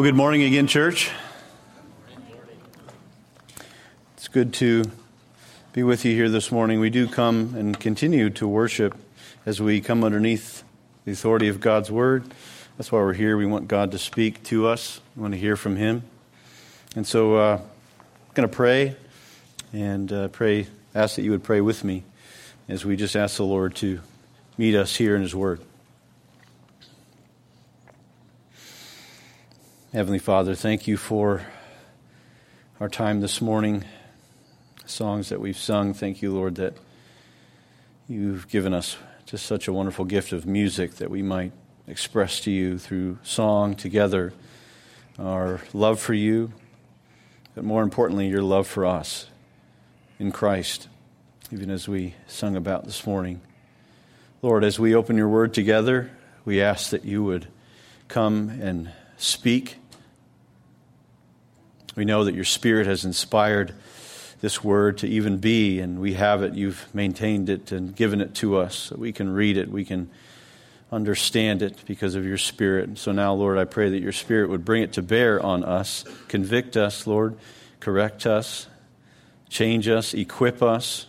Well, good morning again, church. It's good to be with you here this morning. We do come and continue to worship as we come underneath the authority of God's Word. That's why we're here. We want God to speak to us, we want to hear from Him. And so uh, I'm going to pray and uh, pray, ask that you would pray with me as we just ask the Lord to meet us here in His Word. Heavenly Father, thank you for our time this morning, songs that we've sung. Thank you, Lord, that you've given us just such a wonderful gift of music that we might express to you through song together our love for you, but more importantly, your love for us in Christ, even as we sung about this morning. Lord, as we open your word together, we ask that you would come and speak we know that your Spirit has inspired this word to even be, and we have it. You've maintained it and given it to us so we can read it, we can understand it because of your Spirit. So now, Lord, I pray that your Spirit would bring it to bear on us, convict us, Lord, correct us, change us, equip us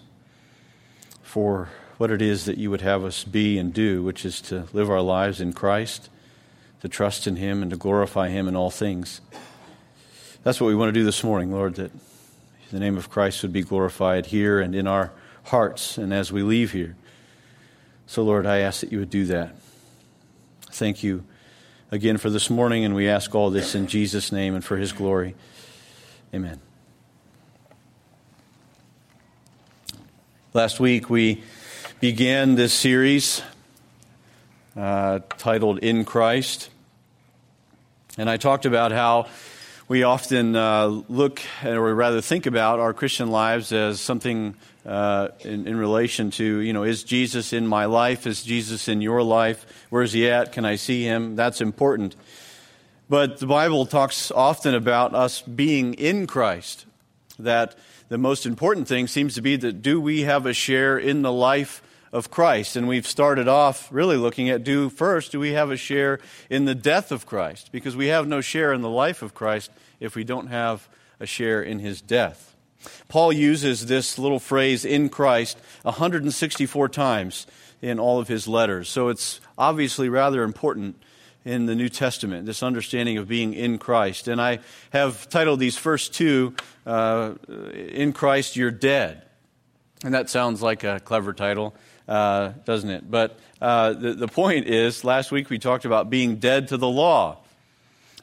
for what it is that you would have us be and do, which is to live our lives in Christ, to trust in Him, and to glorify Him in all things. That's what we want to do this morning, Lord, that the name of Christ would be glorified here and in our hearts and as we leave here. So, Lord, I ask that you would do that. Thank you again for this morning, and we ask all this in Jesus' name and for his glory. Amen. Last week we began this series uh, titled In Christ. And I talked about how we often uh, look, or rather think about our Christian lives as something uh, in, in, relation to, you know, is Jesus in my life? Is Jesus in your life? Where is he at? Can I see him? That's important. But the Bible talks often about us being in Christ, that the most important thing seems to be that do we have a share in the life of Christ. And we've started off really looking at do first, do we have a share in the death of Christ? Because we have no share in the life of Christ if we don't have a share in his death. Paul uses this little phrase in Christ 164 times in all of his letters. So it's obviously rather important in the New Testament, this understanding of being in Christ. And I have titled these first two, uh, In Christ You're Dead. And that sounds like a clever title uh, doesn't it? But uh, the, the point is, last week we talked about being dead to the law.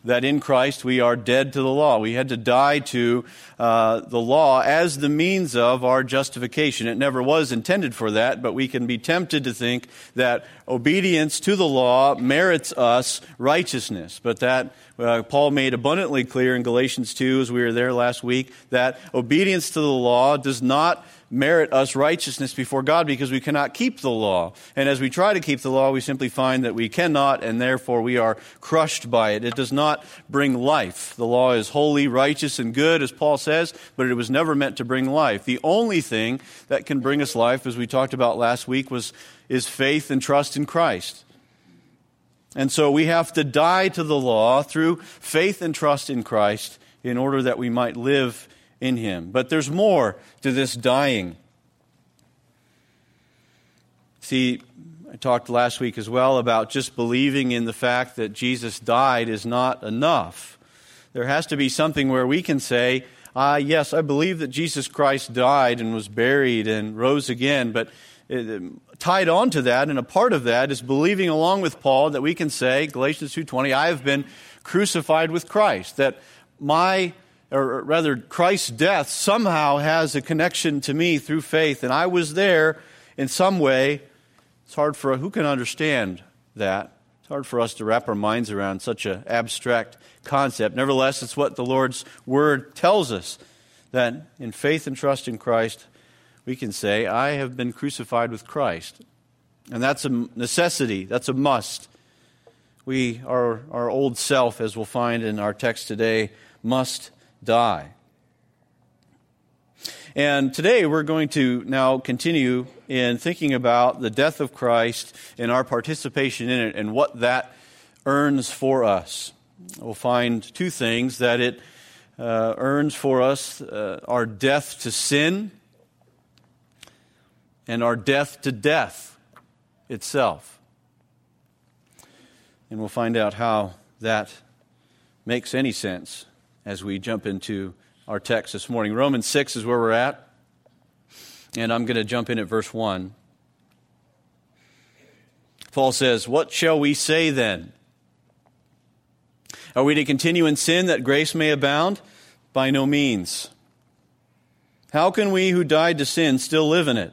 That in Christ we are dead to the law. We had to die to uh, the law as the means of our justification. It never was intended for that, but we can be tempted to think that obedience to the law merits us righteousness. But that uh, Paul made abundantly clear in Galatians 2, as we were there last week, that obedience to the law does not merit us righteousness before God because we cannot keep the law. And as we try to keep the law, we simply find that we cannot, and therefore we are crushed by it. It does not bring life. The law is holy, righteous, and good, as Paul says, but it was never meant to bring life. The only thing that can bring us life, as we talked about last week, was, is faith and trust in Christ. And so we have to die to the law through faith and trust in Christ in order that we might live in him. But there's more to this dying. See, I talked last week as well about just believing in the fact that Jesus died is not enough. There has to be something where we can say, ah, yes, I believe that Jesus Christ died and was buried and rose again, but Um, tied on to that and a part of that is believing along with Paul that we can say, Galatians 2.20, I have been crucified with Christ, that my or rather, Christ's death somehow has a connection to me through faith, and I was there in some way It's hard for who can understand that. It's hard for us to wrap our minds around such an abstract concept. Nevertheless, it's what the Lord's Word tells us that in faith and trust in Christ, we can say, I have been crucified with Christ. And that's a necessity, that's a must. We, our, our old self, as we'll find in our text today, must die. And today we're going to now continue in thinking about the death of Christ and our participation in it and what that earns for us. We'll find two things that it uh, earns for us uh, our death to sin and our death to death itself. And we'll find out how that makes any sense as we jump into our text this morning. Romans 6 is where we're at. And I'm going to jump in at verse 1. Paul says, What shall we say then? Are we to continue in sin that grace may abound? By no means. How can we who died to sin still live in it?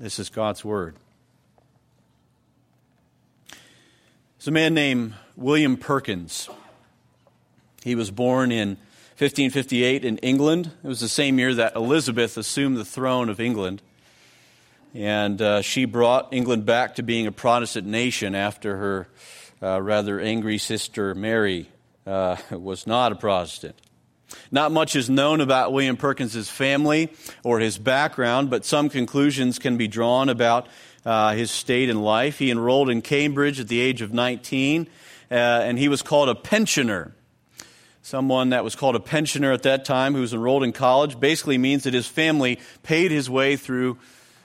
This is God's Word. There's a man named William Perkins. He was born in 1558 in England. It was the same year that Elizabeth assumed the throne of England. And uh, she brought England back to being a Protestant nation after her uh, rather angry sister Mary uh, was not a Protestant. Not much is known about William Perkins's family or his background, but some conclusions can be drawn about uh, his state in life. He enrolled in Cambridge at the age of 19, uh, and he was called a pensioner. Someone that was called a pensioner at that time who was enrolled in college basically means that his family paid his way through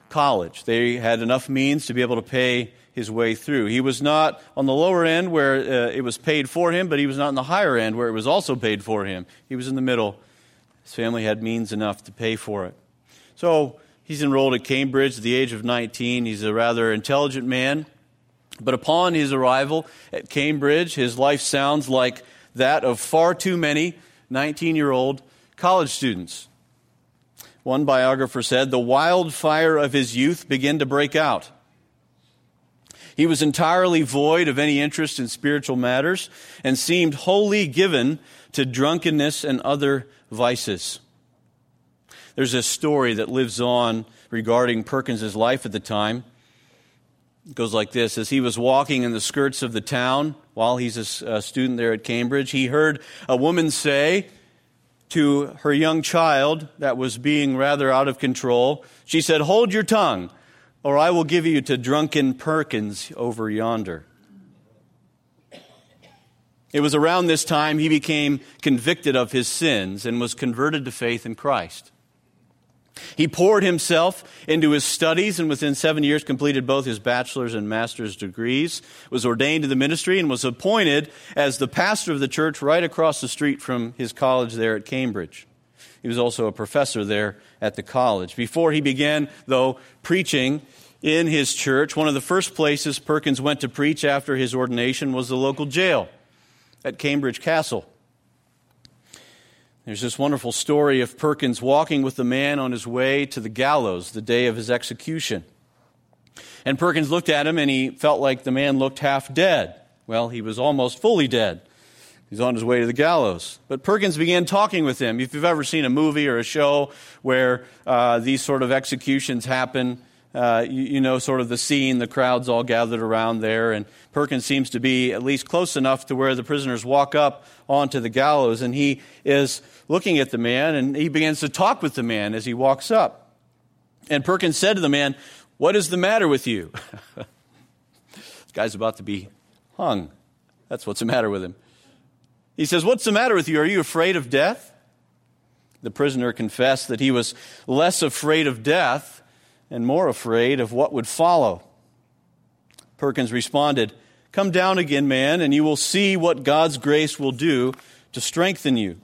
college. They had enough means to be able to pay his way through. He was not on the lower end where uh, it was paid for him, but he was not on the higher end where it was also paid for him. He was in the middle. His family had means enough to pay for it. So he's enrolled at Cambridge at the age of 19. He's a rather intelligent man. But upon his arrival at Cambridge, his life sounds like that of far too many 19 year old college students. One biographer said, The wildfire of his youth began to break out. He was entirely void of any interest in spiritual matters and seemed wholly given to drunkenness and other vices. There's a story that lives on regarding Perkins's life at the time. It goes like this As he was walking in the skirts of the town while he's a student there at Cambridge, he heard a woman say to her young child that was being rather out of control, She said, Hold your tongue or I will give you to drunken Perkins over yonder. It was around this time he became convicted of his sins and was converted to faith in Christ. He poured himself into his studies and within seven years completed both his bachelor's and master's degrees, was ordained to the ministry, and was appointed as the pastor of the church right across the street from his college there at Cambridge. He was also a professor there at the college. Before he began, though, preaching in his church, one of the first places Perkins went to preach after his ordination was the local jail at Cambridge Castle. There's this wonderful story of Perkins walking with the man on his way to the gallows the day of his execution. And Perkins looked at him and he felt like the man looked half dead. Well, he was almost fully dead. He's on his way to the gallows. But Perkins began talking with him. If you've ever seen a movie or a show where uh, these sort of executions happen, uh, you, you, know sort of the scene, the crowd's all gathered around there, and Perkins seems to be at least close enough to where the prisoners walk up onto the gallows, and he is looking at the man, and he begins to talk with the man as he walks up. And Perkins said to the man, What is the matter with you? this guy's about to be hung. That's what's the matter with him. He says, What's the matter with you? Are you afraid of death? The prisoner confessed that he was less afraid of death and more afraid of what would follow. Perkins responded, Come down again, man, and you will see what God's grace will do to strengthen you.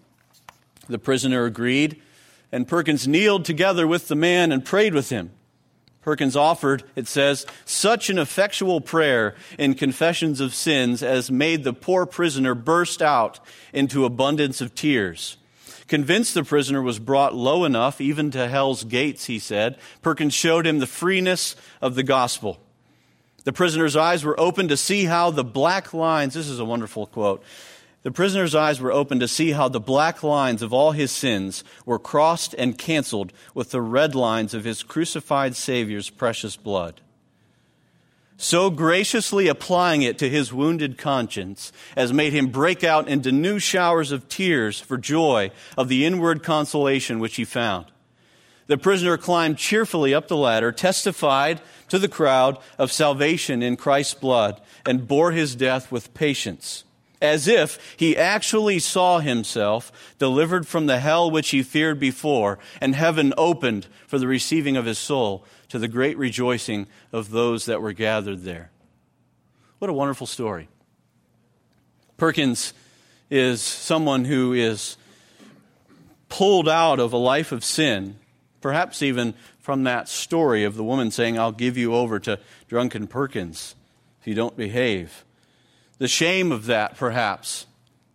The prisoner agreed, and Perkins kneeled together with the man and prayed with him. Perkins offered, it says, such an effectual prayer in confessions of sins as made the poor prisoner burst out into abundance of tears. Convinced the prisoner was brought low enough, even to hell's gates, he said, Perkins showed him the freeness of the gospel. The prisoner's eyes were opened to see how the black lines, this is a wonderful quote, the prisoner's eyes were open to see how the black lines of all his sins were crossed and canceled with the red lines of his crucified Savior's precious blood. So graciously applying it to his wounded conscience as made him break out into new showers of tears for joy of the inward consolation which he found. The prisoner climbed cheerfully up the ladder, testified to the crowd of salvation in Christ's blood, and bore his death with patience as if he actually saw himself delivered from the hell which he feared before, and heaven opened for the receiving of his soul to the great rejoicing of those that were gathered there. What a wonderful story. Perkins is someone who is pulled out of a life of sin, perhaps even from that story of the woman saying, I'll give you over to drunken Perkins if you don't behave. The shame of that, perhaps,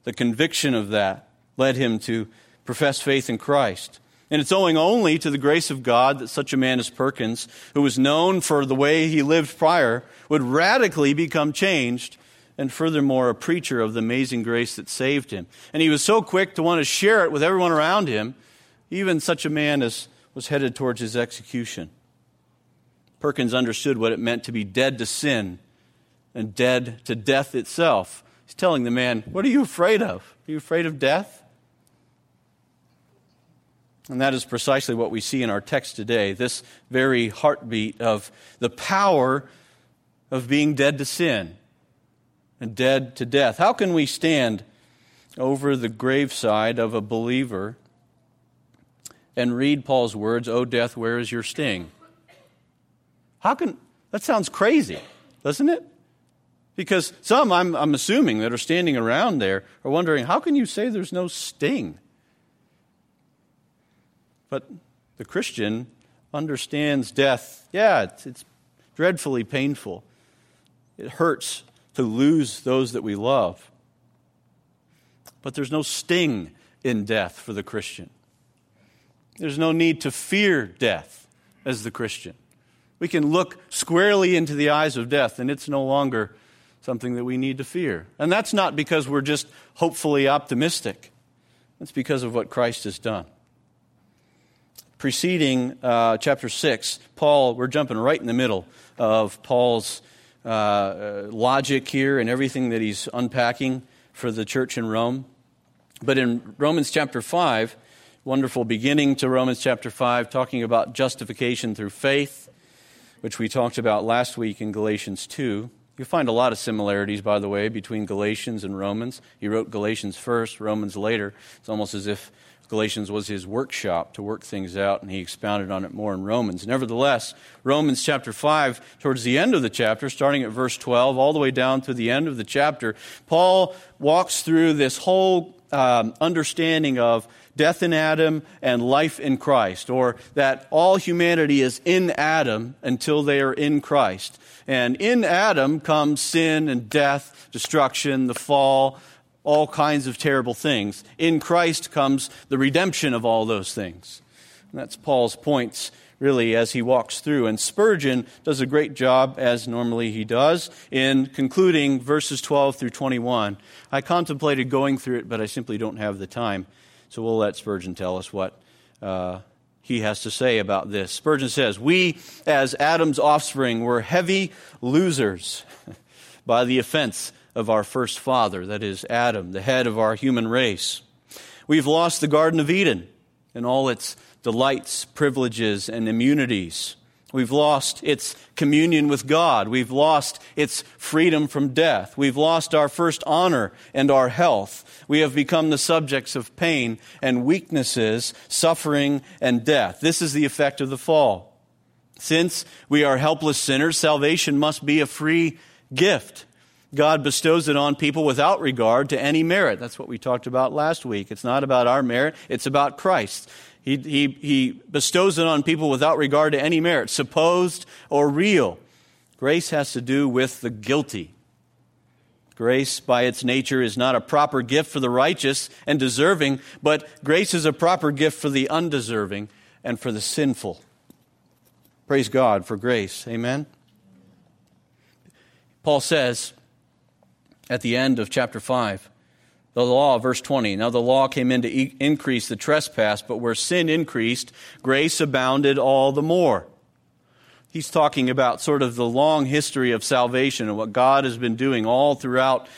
the conviction of that, led him to profess faith in Christ. And it's owing only to the grace of God that such a man as Perkins, who was known for the way he lived prior, would radically become changed and furthermore a preacher of the amazing grace that saved him. And he was so quick to want to share it with everyone around him, even such a man as was headed towards his execution. Perkins understood what it meant to be dead to sin and dead to death itself. He's telling the man, What are you afraid of? Are you afraid of death? And that is precisely what we see in our text today this very heartbeat of the power of being dead to sin and dead to death. How can we stand over the graveside of a believer and read Paul's words, O death, where is your sting? How can that sounds crazy, doesn't it? Because some, I'm, I'm assuming, that are standing around there are wondering, how can you say there's no sting? But the Christian understands death. Yeah, it's, it's dreadfully painful. It hurts to lose those that we love. But there's no sting in death for the Christian. There's no need to fear death as the Christian. We can look squarely into the eyes of death, and it's no longer something that we need to fear. And that's not because we're just hopefully optimistic, it's because of what Christ has done. Preceding uh, chapter 6, Paul, we're jumping right in the middle of Paul's uh, uh, logic here and everything that he's unpacking for the church in Rome. But in Romans chapter 5, wonderful beginning to Romans chapter 5, talking about justification through faith, which we talked about last week in Galatians 2. You find a lot of similarities, by the way, between Galatians and Romans. He wrote Galatians first, Romans later. It's almost as if Galatians was his workshop to work things out, and he expounded on it more in Romans. Nevertheless, Romans chapter 5, towards the end of the chapter, starting at verse 12, all the way down to the end of the chapter, Paul walks through this whole um, understanding of death in Adam and life in Christ, or that all humanity is in Adam until they are in Christ. And in Adam comes sin and death, destruction, the fall, all kinds of terrible things. In Christ comes the redemption of all those things. And that's Paul's points, really, as he walks through. And Spurgeon does a great job, as normally he does, in concluding verses 12 through 21. I contemplated going through it, but I simply don't have the time. So we'll let Spurgeon tell us what uh, he has to say about this. Spurgeon says, We, as Adam's offspring, were heavy losers by the offense of our first father, that is, Adam, the head of our human race. We've lost the Garden of Eden and all its delights, privileges, and immunities. We've lost its communion with God. We've lost its freedom from death. We've lost our first honor and our health. We have become the subjects of pain and weaknesses, suffering and death. This is the effect of the fall. Since we are helpless sinners, salvation must be a free gift. God bestows it on people without regard to any merit. That's what we talked about last week. It's not about our merit, it's about Christ. He, he, he bestows it on people without regard to any merit, supposed or real. Grace has to do with the guilty. Grace, by its nature, is not a proper gift for the righteous and deserving, but grace is a proper gift for the undeserving and for the sinful. Praise God for grace. Amen. Paul says, at the end of chapter 5. The law, verse 20. Now the law came in to e- increase the trespass, but where sin increased, grace abounded all the more. He's talking about sort of the long history of salvation and what God has been doing all throughout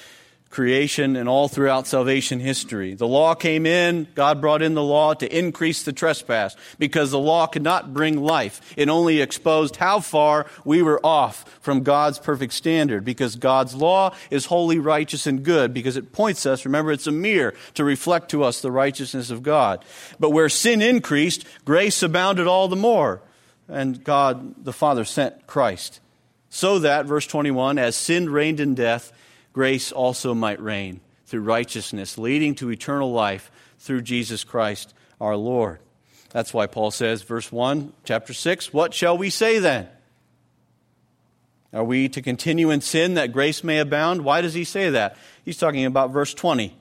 creation and all throughout salvation history. The law came in, God brought in the law to increase the trespass because the law could not bring life. It only exposed how far we were off from God's perfect standard because God's law is holy, righteous, and good because it points us, remember, it's a mirror to reflect to us the righteousness of God. But where sin increased, grace abounded all the more. And God the Father sent Christ. So that, verse 21, as sin reigned in death, grace also might reign through righteousness, leading to eternal life through Jesus Christ our Lord. That's why Paul says, verse 1, chapter 6, What shall we say then? Are we to continue in sin that grace may abound? Why does he say that? He's talking about verse 20.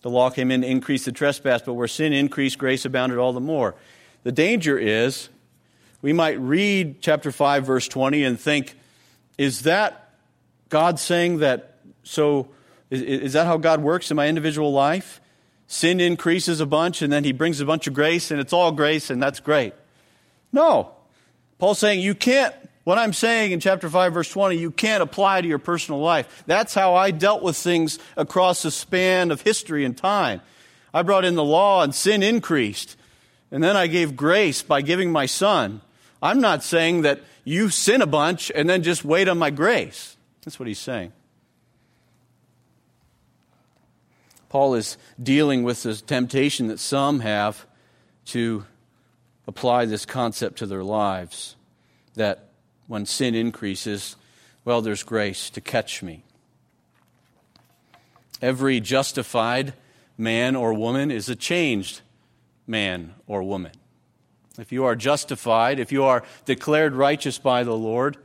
The law came in to increase the trespass, but where sin increased, grace abounded all the more. The danger is we might read chapter 5, verse 20, and think, is that God saying that so, is, is that how God works in my individual life? Sin increases a bunch, and then he brings a bunch of grace, and it's all grace, and that's great. No. Paul's saying you can't, what I'm saying in chapter 5, verse 20, you can't apply to your personal life. That's how I dealt with things across the span of history and time. I brought in the law, and sin increased. And then I gave grace by giving my son. I'm not saying that you sin a bunch and then just wait on my grace. That's what he's saying. Paul is dealing with this temptation that some have to apply this concept to their lives that when sin increases, well, there's grace to catch me. Every justified man or woman is a changed man or woman. If you are justified, if you are declared righteous by the Lord,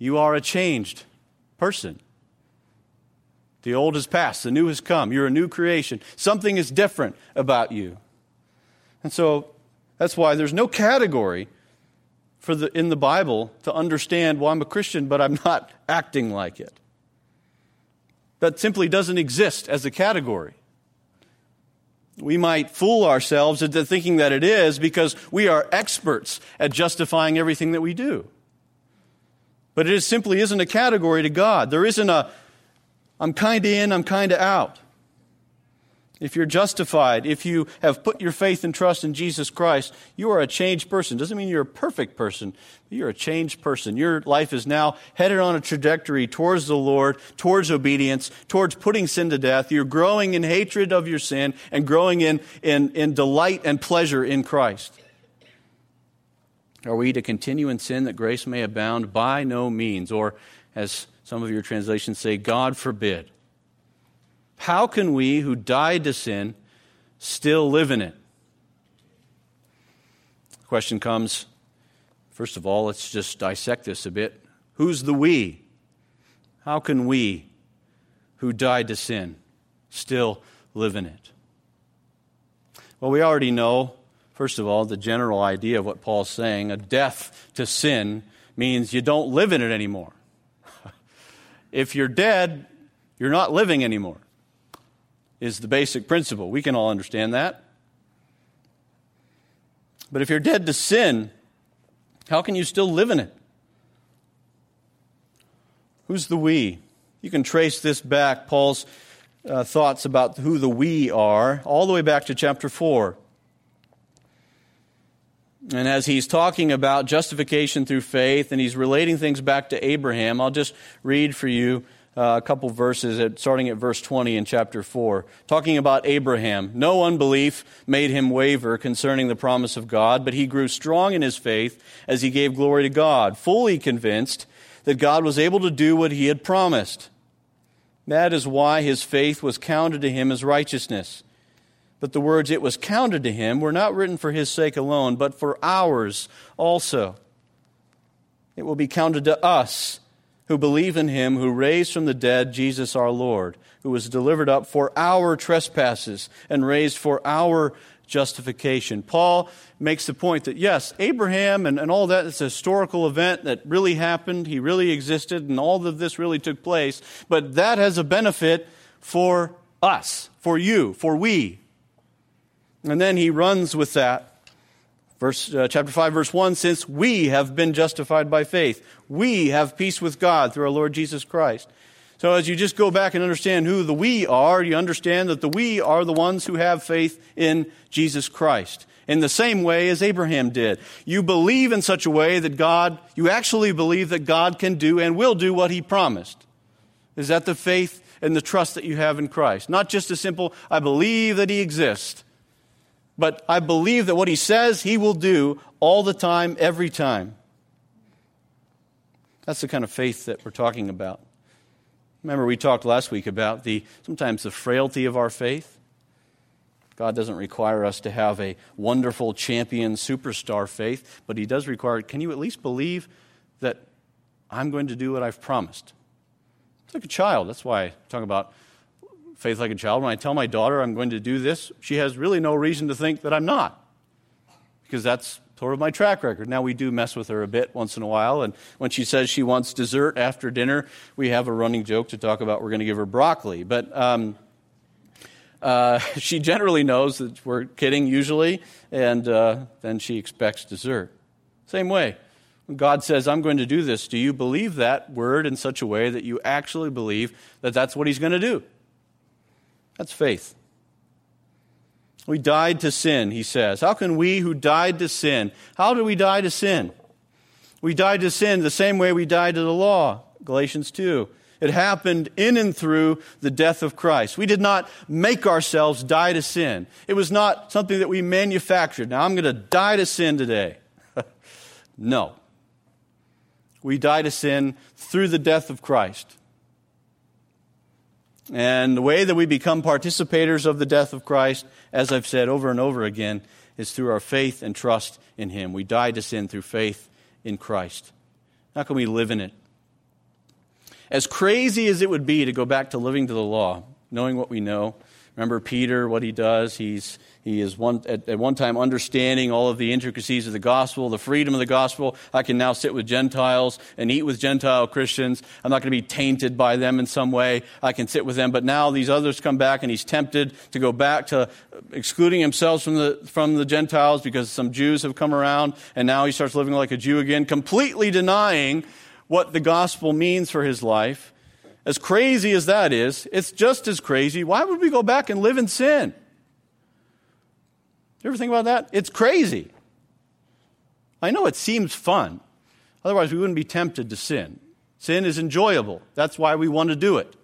you are a changed person. The old has passed, the new has come. You're a new creation. Something is different about you. And so that's why there's no category for the, in the Bible to understand, well, I'm a Christian, but I'm not acting like it. That simply doesn't exist as a category. We might fool ourselves into thinking that it is because we are experts at justifying everything that we do. But it simply isn't a category to God. There isn't a, I'm kind of in, I'm kind of out. If you're justified, if you have put your faith and trust in Jesus Christ, you are a changed person. Doesn't mean you're a perfect person, you're a changed person. Your life is now headed on a trajectory towards the Lord, towards obedience, towards putting sin to death. You're growing in hatred of your sin and growing in, in, in delight and pleasure in Christ. Are we to continue in sin that grace may abound? By no means. Or, as some of your translations say, God forbid. How can we who died to sin still live in it? The question comes first of all, let's just dissect this a bit. Who's the we? How can we who died to sin still live in it? Well, we already know, first of all, the general idea of what Paul's saying. A death to sin means you don't live in it anymore. If you're dead, you're not living anymore, is the basic principle. We can all understand that. But if you're dead to sin, how can you still live in it? Who's the we? You can trace this back, Paul's uh, thoughts about who the we are, all the way back to chapter 4. And as he's talking about justification through faith and he's relating things back to Abraham, I'll just read for you uh, a couple verses starting at verse 20 in chapter 4. Talking about Abraham. No unbelief made him waver concerning the promise of God, but he grew strong in his faith as he gave glory to God, fully convinced that God was able to do what he had promised. That is why his faith was counted to him as righteousness. But the words it was counted to him were not written for his sake alone, but for ours also. It will be counted to us who believe in him who raised from the dead Jesus our Lord, who was delivered up for our trespasses and raised for our justification. Paul makes the point that yes, Abraham and, and all that is a historical event that really happened, he really existed, and all of this really took place, but that has a benefit for us, for you, for we. And then he runs with that. Verse, uh, chapter 5, verse 1 Since we have been justified by faith, we have peace with God through our Lord Jesus Christ. So, as you just go back and understand who the we are, you understand that the we are the ones who have faith in Jesus Christ. In the same way as Abraham did. You believe in such a way that God, you actually believe that God can do and will do what he promised. Is that the faith and the trust that you have in Christ? Not just a simple, I believe that he exists, but I believe that what he says he will do all the time, every time. That's the kind of faith that we're talking about. Remember, we talked last week about the sometimes the frailty of our faith. God doesn't require us to have a wonderful champion superstar faith, but He does require can you at least believe that I'm going to do what I've promised? It's like a child. That's why I talk about faith like a child. When I tell my daughter I'm going to do this, she has really no reason to think that I'm not, because that's sort of my track record. Now, we do mess with her a bit once in a while, and when she says she wants dessert after dinner, we have a running joke to talk about we're going to give her broccoli. But um, uh, she generally knows that we're kidding usually, and uh, then she expects dessert. Same way. When God says, I'm going to do this, do you believe that word in such a way that you actually believe that that's what He's going to do? That's faith. We died to sin, he says. How can we who died to sin, how do we die to sin? We died to sin the same way we died to the law, Galatians 2. It happened in and through the death of Christ. We did not make ourselves die to sin. It was not something that we manufactured. Now I'm going to die to sin today. no. We die to sin through the death of Christ. And the way that we become participators of the death of Christ, as I've said over and over again, is through our faith and trust in Him. We die to sin through faith in Christ. How can we live in it? As crazy as it would be to go back to living to the law, knowing what we know, remember Peter, what he does, he's he is one, at, at, one time understanding all of the intricacies of the gospel, the freedom of the gospel. I can now sit with Gentiles and eat with Gentile Christians. I'm not going to be tainted by them in some way. I can sit with them. But now these others come back and he's tempted to go back to excluding himself from the, from the Gentiles because some Jews have come around. And now he starts living like a Jew again, completely denying what the gospel means for his life. As crazy as that is, it's just as crazy. Why would we go back and live in sin? You ever think about that? It's crazy. I know it seems fun. Otherwise, we wouldn't be tempted to sin. Sin is enjoyable. That's why we want to do it.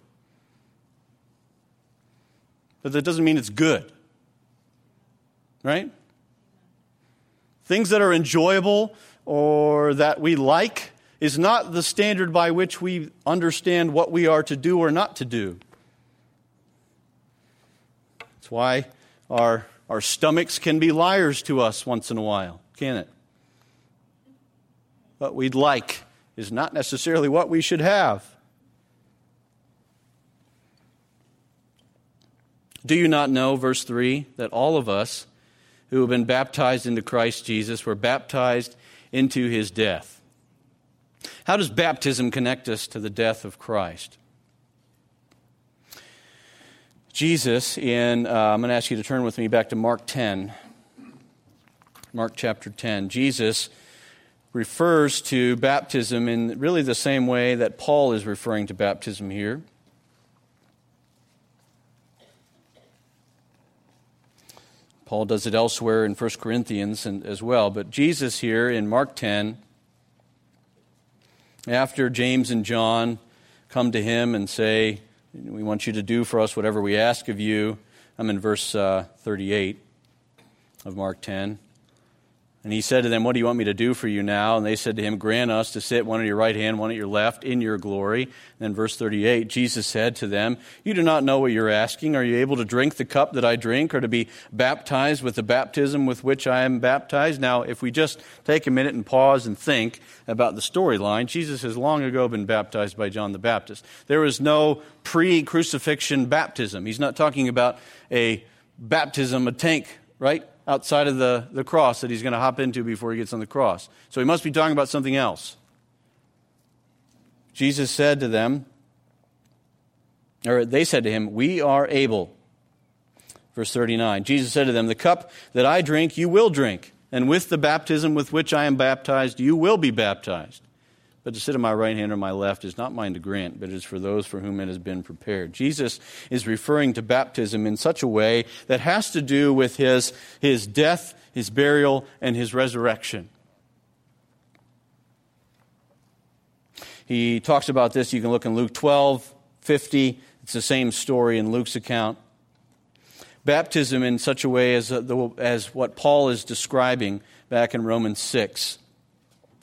But that doesn't mean it's good. Right? Things that are enjoyable or that we like is not the standard by which we understand what we are to do or not to do. That's why our our stomachs can be liars to us once in a while, can it? What we'd like is not necessarily what we should have. Do you not know, verse 3, that all of us who have been baptized into Christ Jesus were baptized into his death? How does baptism connect us to the death of Christ? Jesus, in, uh, I'm going to ask you to turn with me back to Mark 10. Mark chapter 10. Jesus refers to baptism in really the same way that Paul is referring to baptism here. Paul does it elsewhere in 1 Corinthians and, as well. But Jesus here in Mark 10, after James and John come to him and say, we want you to do for us whatever we ask of you. I'm in verse uh, 38 of Mark 10. And he said to them, What do you want me to do for you now? And they said to him, Grant us to sit one at your right hand, one at your left, in your glory. And then verse 38, Jesus said to them, You do not know what you're asking. Are you able to drink the cup that I drink, or to be baptized with the baptism with which I am baptized? Now, if we just take a minute and pause and think about the storyline, Jesus has long ago been baptized by John the Baptist. There was no pre crucifixion baptism. He's not talking about a baptism, a tank, right? Outside of the, the cross that he's going to hop into before he gets on the cross. So he must be talking about something else. Jesus said to them, or they said to him, We are able. Verse 39 Jesus said to them, The cup that I drink, you will drink, and with the baptism with which I am baptized, you will be baptized. But to sit on my right hand or my left is not mine to grant, but is for those for whom it has been prepared. Jesus is referring to baptism in such a way that has to do with his, his death, his burial, and his resurrection. He talks about this. You can look in Luke 12, 50. It's the same story in Luke's account. Baptism in such a way as, uh, as what Paul is describing back in Romans 6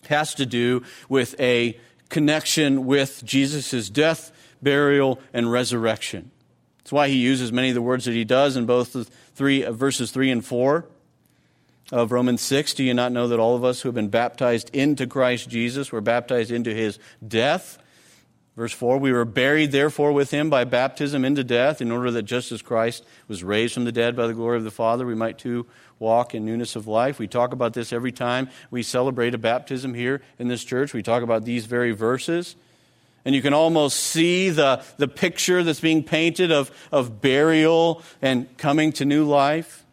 has to do with a connection with Jesus' death, burial, and resurrection. That's why he uses many of the words that he does in both the three uh, verses 3 and 4 of Romans 6. Do you not know that all of us who have been baptized into Christ Jesus were baptized into his death? Verse 4 We were buried, therefore, with him by baptism into death, in order that just as Christ was raised from the dead by the glory of the Father, we might too walk in newness of life. We talk about this every time we celebrate a baptism here in this church. We talk about these very verses. And you can almost see the, the picture that's being painted of, of burial and coming to new life.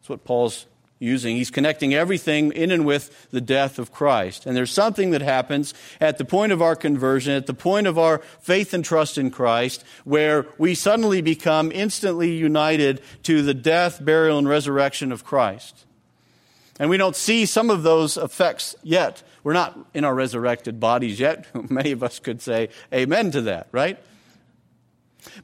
That's what Paul's using. He's connecting everything in and with the death of Christ. And there's something that happens at the point of our conversion, at the point of our faith and trust in Christ, where we suddenly become instantly united to the death, burial, and resurrection of Christ. And we don't see some of those effects yet. We're not in our resurrected bodies yet. Many of us could say amen to that, right?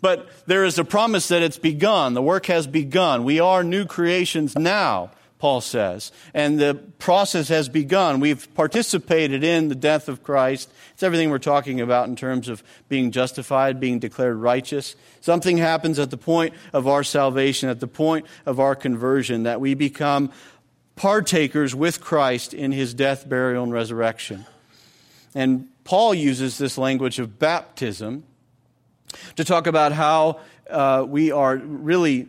But there is a promise that it's begun. The work has begun. We are new creations now. Paul says. And the process has begun. We've participated in the death of Christ. It's everything we're talking about in terms of being justified, being declared righteous. Something happens at the point of our salvation, at the point of our conversion, that we become partakers with Christ in his death, burial, and resurrection. And Paul uses this language of baptism to talk about how uh, we are really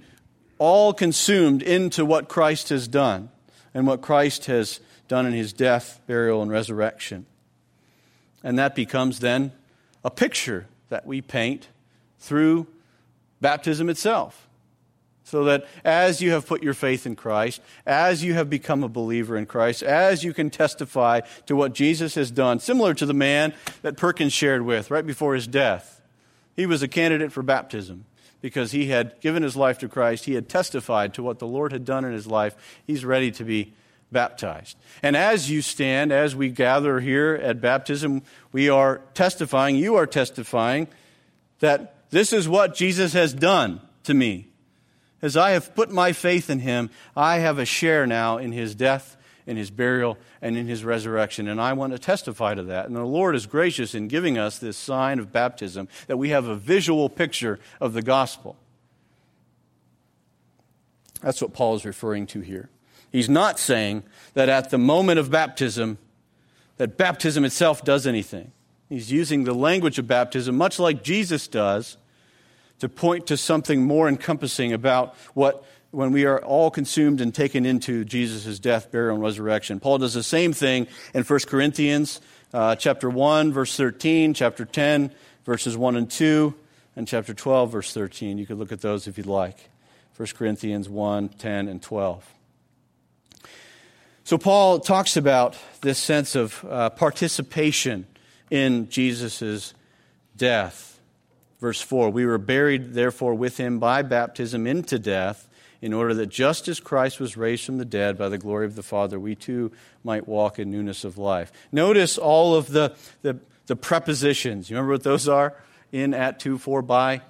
all consumed into what Christ has done and what Christ has done in his death, burial, and resurrection. And that becomes then a picture that we paint through baptism itself. So that as you have put your faith in Christ, as you have become a believer in Christ, as you can testify to what Jesus has done, similar to the man that Perkins shared with right before his death, he was a candidate for baptism because he had given his life to Christ. He had testified to what the Lord had done in his life. He's ready to be baptized. And as you stand, as we gather here at baptism, we are testifying, you are testifying, that this is what Jesus has done to me. As I have put my faith in him, I have a share now in his death in his burial, and in his resurrection. And I want to testify to that. And the Lord is gracious in giving us this sign of baptism that we have a visual picture of the gospel. That's what Paul is referring to here. He's not saying that at the moment of baptism, that baptism itself does anything. He's using the language of baptism, much like Jesus does, to point to something more encompassing about what when we are all consumed and taken into Jesus' death, burial, and resurrection. Paul does the same thing in 1 Corinthians uh, chapter 1, verse 13, chapter 10, verses 1 and 2, and chapter 12, verse 13. You could look at those if you'd like. 1 Corinthians 1, 10, and 12. So Paul talks about this sense of uh, participation in Jesus' death. Verse 4 We were buried, therefore, with him by baptism into death, in order that just as Christ was raised from the dead by the glory of the Father, we too might walk in newness of life. Notice all of the, the, the prepositions. You remember what those are? In, at, to, for, by.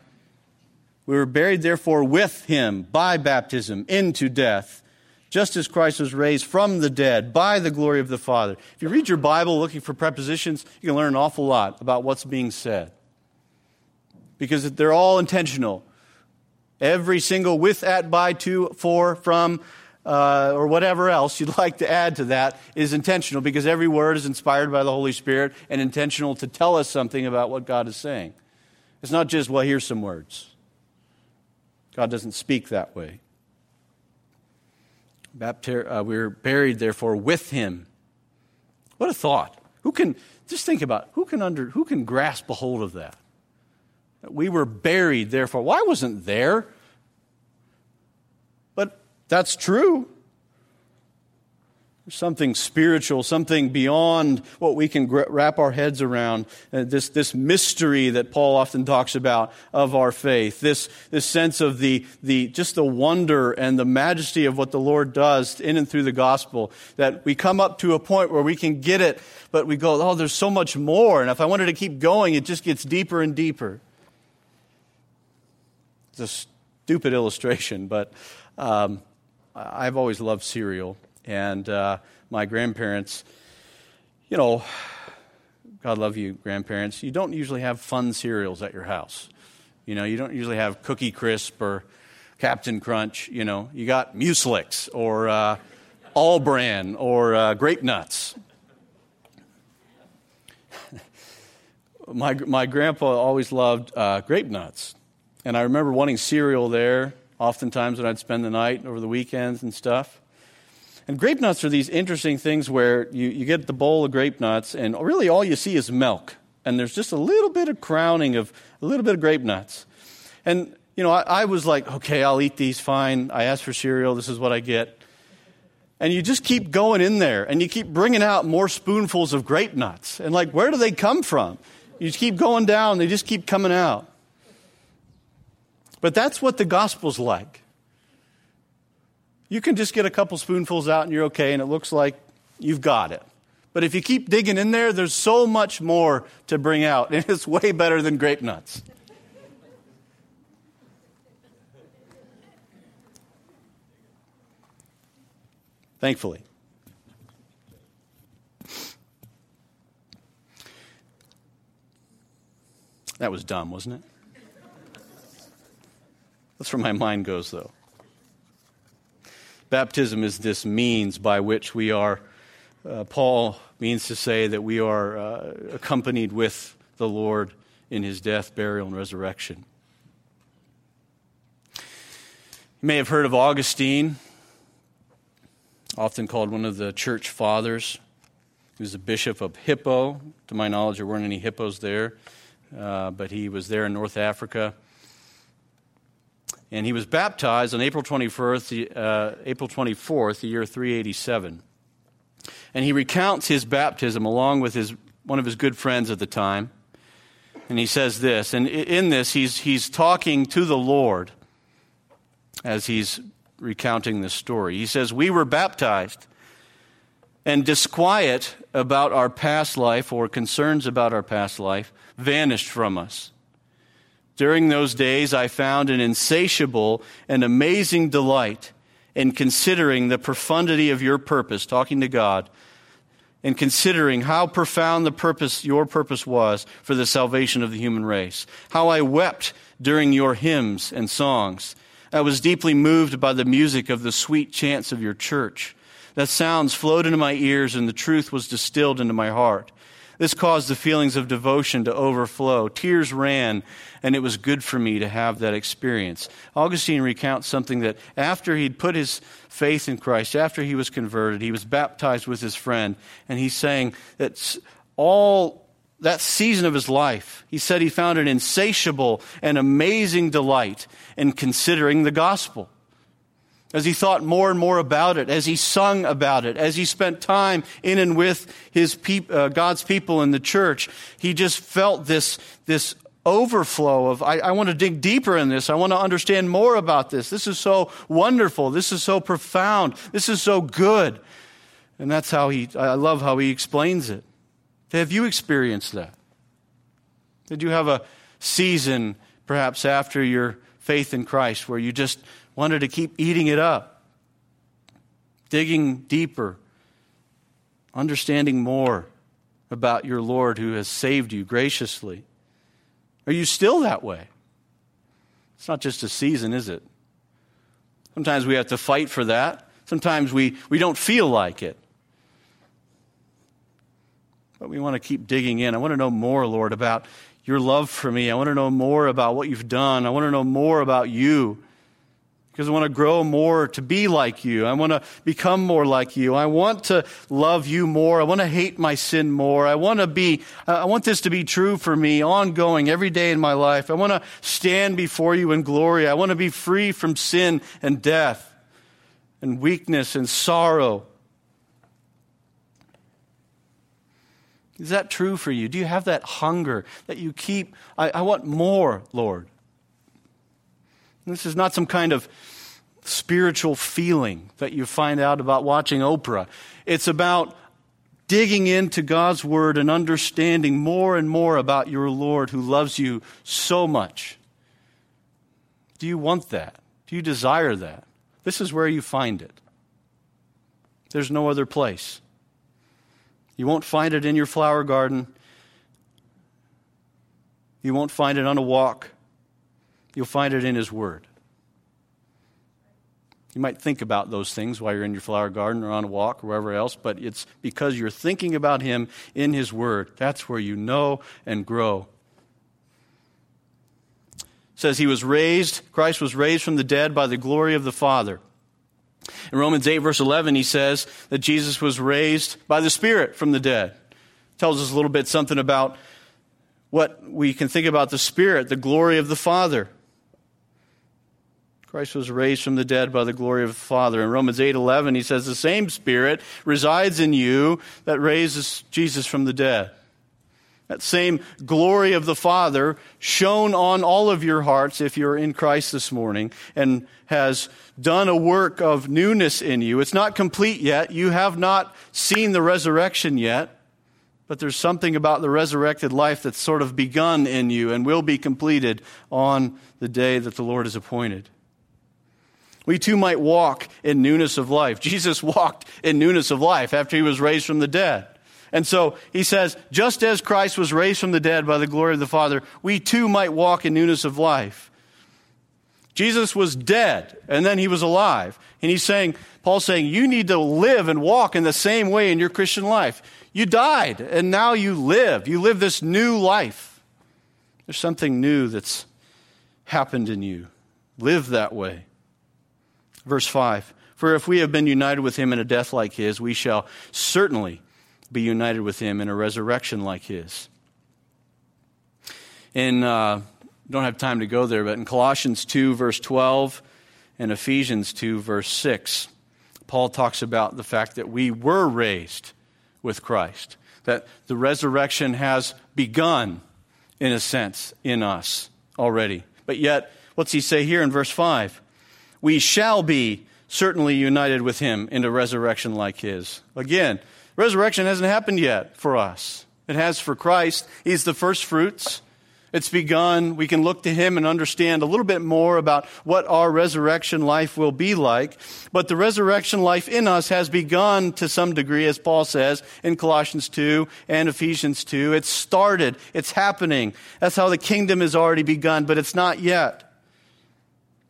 We were buried, therefore, with him by baptism into death, just as Christ was raised from the dead by the glory of the Father. If you read your Bible looking for prepositions, you can learn an awful lot about what's being said. Because they're all intentional. Every single with, at, by, to, for, from, uh, or whatever else you'd like to add to that is intentional because every word is inspired by the Holy Spirit and intentional to tell us something about what God is saying. It's not just, well, here's some words. God doesn't speak that way. Uh, we are buried, therefore, with him. What a thought. Who can, just think about. Who can, under, who can grasp a hold of that? We were buried, therefore. Why well, wasn't there? But that's true. There's something spiritual, something beyond what we can wrap our heads around. Uh, this, this mystery that Paul often talks about of our faith. This, this sense of the, the, just the wonder and the majesty of what the Lord does in and through the gospel. That we come up to a point where we can get it, but we go, oh, there's so much more. And if I wanted to keep going, it just gets deeper and deeper. It's a stupid illustration, but um, I've always loved cereal. And uh, my grandparents, you know, God love you, grandparents, you don't usually have fun cereals at your house. You know, you don't usually have Cookie Crisp or Captain Crunch. You know, you got Mueslix or uh, All Bran or uh, Grape Nuts. my, my grandpa always loved uh, grape nuts. And I remember wanting cereal there, oftentimes when I'd spend the night over the weekends and stuff. And grape nuts are these interesting things where you, you get the bowl of grape nuts, and really all you see is milk. And there's just a little bit of crowning of a little bit of grape nuts. And, you know, I, I was like, okay, I'll eat these fine. I asked for cereal. This is what I get. And you just keep going in there, and you keep bringing out more spoonfuls of grape nuts. And, like, where do they come from? You just keep going down, they just keep coming out. But that's what the gospel's like. You can just get a couple spoonfuls out and you're okay, and it looks like you've got it. But if you keep digging in there, there's so much more to bring out, and it's way better than grape nuts. Thankfully. That was dumb, wasn't it? That's where my mind goes, though. Baptism is this means by which we are, uh, Paul means to say that we are uh, accompanied with the Lord in his death, burial, and resurrection. You may have heard of Augustine, often called one of the church fathers. He was the bishop of Hippo. To my knowledge, there weren't any hippos there, uh, but he was there in North Africa and he was baptized on April 21st, uh, April 24th, the year 387. And he recounts his baptism along with his, one of his good friends at the time. And he says this, and in this, he's, he's talking to the Lord as he's recounting this story. He says, We were baptized, and disquiet about our past life or concerns about our past life vanished from us. During those days, I found an insatiable and amazing delight in considering the profundity of your purpose, talking to God, and considering how profound the purpose, your purpose was for the salvation of the human race. How I wept during your hymns and songs. I was deeply moved by the music of the sweet chants of your church. That sounds flowed into my ears and the truth was distilled into my heart. This caused the feelings of devotion to overflow. Tears ran, and it was good for me to have that experience. Augustine recounts something that after he'd put his faith in Christ, after he was converted, he was baptized with his friend, and he's saying that all that season of his life, he said he found an insatiable and amazing delight in considering the gospel as he thought more and more about it, as he sung about it, as he spent time in and with his peop- uh, God's people in the church, he just felt this, this overflow of, I, I want to dig deeper in this. I want to understand more about this. This is so wonderful. This is so profound. This is so good. And that's how he, I love how he explains it. Have you experienced that? Did you have a season, perhaps after your faith in Christ, where you just wanted to keep eating it up, digging deeper, understanding more about your Lord who has saved you graciously. Are you still that way? It's not just a season, is it? Sometimes we have to fight for that. Sometimes we, we don't feel like it. But we want to keep digging in. I want to know more, Lord, about your love for me. I want to know more about what you've done. I want to know more about you because I want to grow more to be like you. I want to become more like you. I want to love you more. I want to hate my sin more. I want to be, uh, I want this to be true for me ongoing every day in my life. I want to stand before you in glory. I want to be free from sin and death and weakness and sorrow. Is that true for you? Do you have that hunger that you keep? I, I want more, Lord. This is not some kind of spiritual feeling that you find out about watching Oprah. It's about digging into God's Word and understanding more and more about your Lord who loves you so much. Do you want that? Do you desire that? This is where you find it. There's no other place. You won't find it in your flower garden. You won't find it on a walk. You'll find it in His Word. You might think about those things while you're in your flower garden or on a walk or wherever else, but it's because you're thinking about Him in His Word. That's where you know and grow. It says He was raised, Christ was raised from the dead by the glory of the Father. In Romans 8, verse 11, he says that Jesus was raised by the Spirit from the dead. Tells us a little bit something about what we can think about the Spirit, the glory of the Father. Christ was raised from the dead by the glory of the Father. In Romans 8:11 he says the same spirit resides in you that raises Jesus from the dead. That same glory of the Father shone on all of your hearts if you're in Christ this morning and has done a work of newness in you. It's not complete yet. You have not seen the resurrection yet, but there's something about the resurrected life that's sort of begun in you and will be completed on the day that the Lord is appointed we too might walk in newness of life. Jesus walked in newness of life after he was raised from the dead. And so he says, just as Christ was raised from the dead by the glory of the Father, we too might walk in newness of life. Jesus was dead and then he was alive. And he's saying, Paul's saying, you need to live and walk in the same way in your Christian life. You died and now you live. You live this new life. There's something new that's happened in you. Live that way. Verse 5 For if we have been united with him in a death like his, we shall certainly be united with him in a resurrection like his. In, uh, don't have time to go there, but in Colossians 2, verse 12, and Ephesians 2, verse 6, Paul talks about the fact that we were raised with Christ, that the resurrection has begun, in a sense, in us already. But yet, what's he say here in verse 5? We shall be certainly united with him in a resurrection like his. Again, resurrection hasn't happened yet for us. It has for Christ. He's the first fruits. It's begun. We can look to him and understand a little bit more about what our resurrection life will be like. But the resurrection life in us has begun to some degree, as Paul says in Colossians 2 and Ephesians 2. It's started. It's happening. That's how the kingdom has already begun, but it's not yet.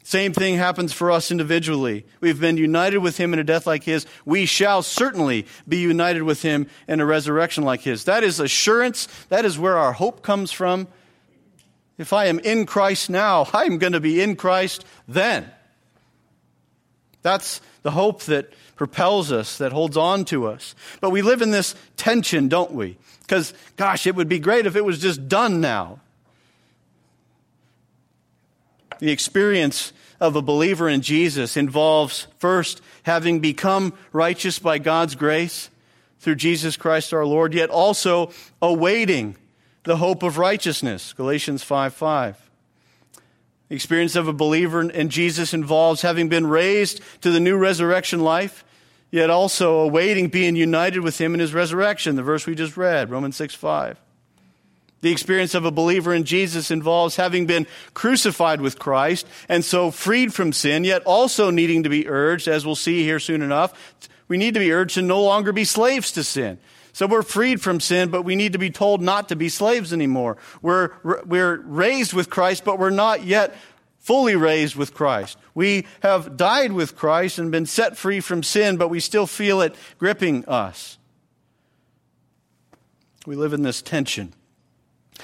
Same thing happens for us individually. We've been united with him in a death like his. We shall certainly be united with him in a resurrection like his. That is assurance. That is where our hope comes from. If I am in Christ now, I'm going to be in Christ then. That's the hope that propels us, that holds on to us. But we live in this tension, don't we? Because, gosh, it would be great if it was just done now. The experience of a believer in Jesus involves first having become righteous by God's grace through Jesus Christ our Lord, yet also awaiting the hope of righteousness. Galatians 5 5. The experience of a believer in Jesus involves having been raised to the new resurrection life, yet also awaiting being united with him in his resurrection. The verse we just read, Romans 6 5. The experience of a believer in Jesus involves having been crucified with Christ and so freed from sin, yet also needing to be urged, as we'll see here soon enough, we need to be urged to no longer be slaves to sin. So we're freed from sin, but we need to be told not to be slaves anymore. We're, we're raised with Christ, but we're not yet fully raised with Christ. We have died with Christ and been set free from sin, but we still feel it gripping us. We live in this tension.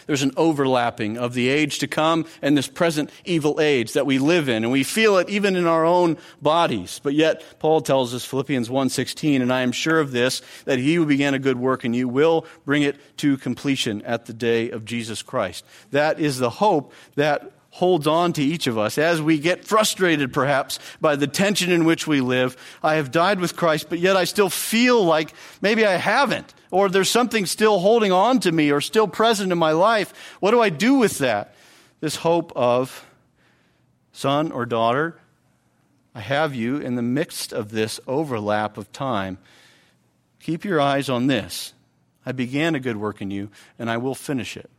There's an overlapping of the age to come and this present evil age that we live in and we feel it even in our own bodies. But yet Paul tells us Philippians 1:16 and I am sure of this that he who began a good work in you will bring it to completion at the day of Jesus Christ. That is the hope that holds on to each of us as we get frustrated perhaps by the tension in which we live. I have died with Christ, but yet I still feel like maybe I haven't, or there's something still holding on to me or still present in my life. What do I do with that? This hope of son or daughter, I have you in the midst of this overlap of time. Keep your eyes on this. I began a good work in you, and I will finish it.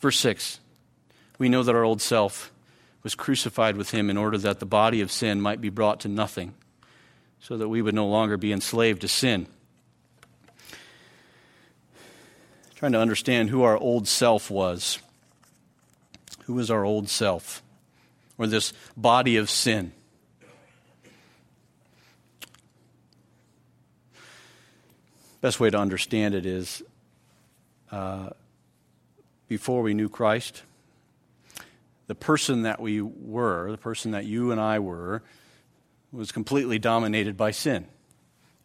Verse 6 We know that our old self was crucified with him in order that the body of sin might be brought to nothing, so that we would no longer be enslaved to sin. Trying to understand who our old self was. Who was our old self? Or this body of sin? Best way to understand it is uh, before we knew Christ. The person that we were, the person that you and I were, was completely dominated by sin.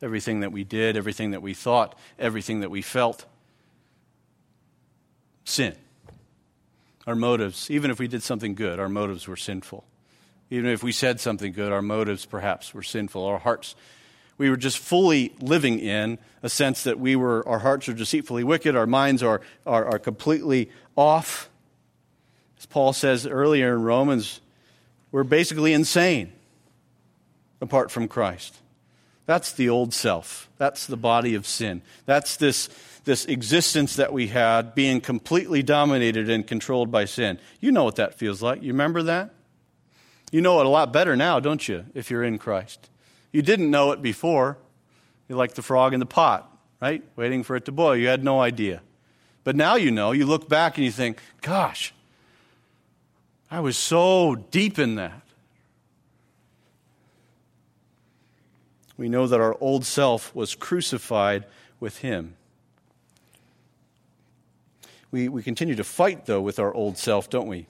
Everything that we did, everything that we thought, everything that we felt, sin. Our motives, even if we did something good, our motives were sinful. Even if we said something good, our motives perhaps were sinful. Our hearts we were just fully living in a sense that we were, our hearts are deceitfully wicked, our minds are, are, are completely off. As Paul says earlier in Romans, we're basically insane apart from Christ. That's the old self. That's the body of sin. That's this, this existence that we had being completely dominated and controlled by sin. You know what that feels like. You remember that? You know it a lot better now, don't you, if you're in Christ? You didn't know it before. You're like the frog in the pot, right? Waiting for it to boil. You had no idea. But now you know. You look back and you think, gosh, I was so deep in that. We know that our old self was crucified with him. We, we continue to fight, though, with our old self, don't we?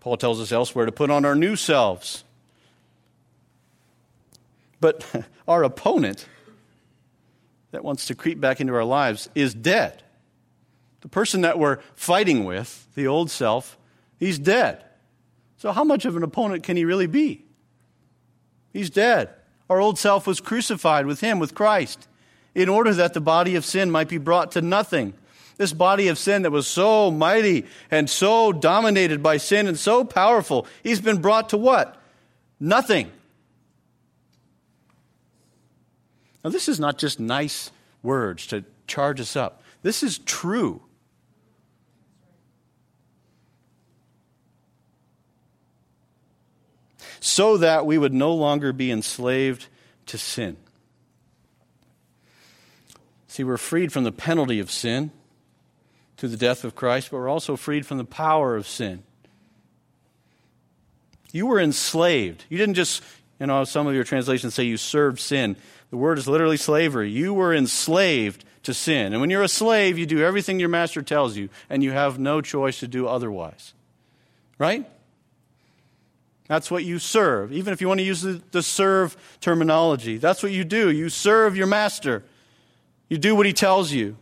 Paul tells us elsewhere to put on our new selves but our opponent that wants to creep back into our lives is dead. The person that we're fighting with, the old self, he's dead. So, how much of an opponent can he really be? He's dead. Our old self was crucified with him, with Christ, in order that the body of sin might be brought to nothing. This body of sin that was so mighty and so dominated by sin and so powerful, he's been brought to what? Nothing. Now, this is not just nice words to charge us up, this is true. So that we would no longer be enslaved to sin. See, we're freed from the penalty of sin through the death of Christ, but we're also freed from the power of sin You were enslaved. You didn't just, you know, some of your translations say you served sin. The word is literally slavery. You were enslaved to sin. And when you're a slave, you do everything your master tells you, and you have no choice to do otherwise. Right? That's what you serve. Even if you want to use the, the serve terminology, that's what you do. You serve your master. You do what he tells you.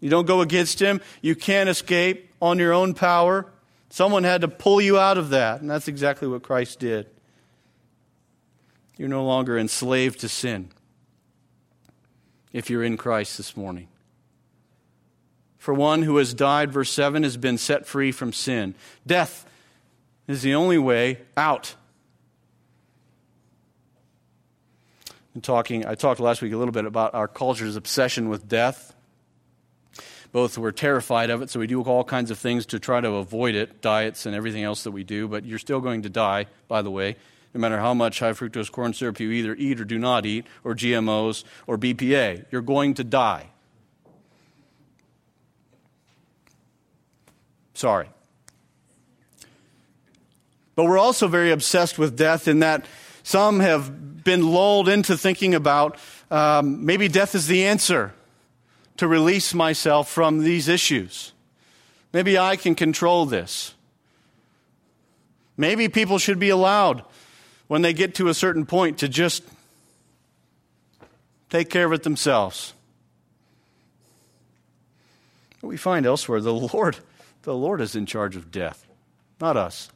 You don't go against him. You can't escape on your own power. Someone had to pull you out of that, and that's exactly what Christ did. You're no longer enslaved to sin if you're in Christ this morning. For one who has died, verse 7, has been set free from sin. Death is the only way out. I'm talking, I talked last week a little bit about our culture's obsession with death. Both we're terrified of it, so we do all kinds of things to try to avoid it, diets and everything else that we do, but you're still going to die, by the way, no matter how much high fructose corn syrup you either eat or do not eat, or GMOs or BPA. You're going to die. Sorry. But we're also very obsessed with death in that some have been lulled into thinking about um, maybe death is the answer to release myself from these issues. Maybe I can control this. Maybe people should be allowed, when they get to a certain point, to just take care of it themselves. But we find elsewhere the Lord, the Lord is in charge of death, not us.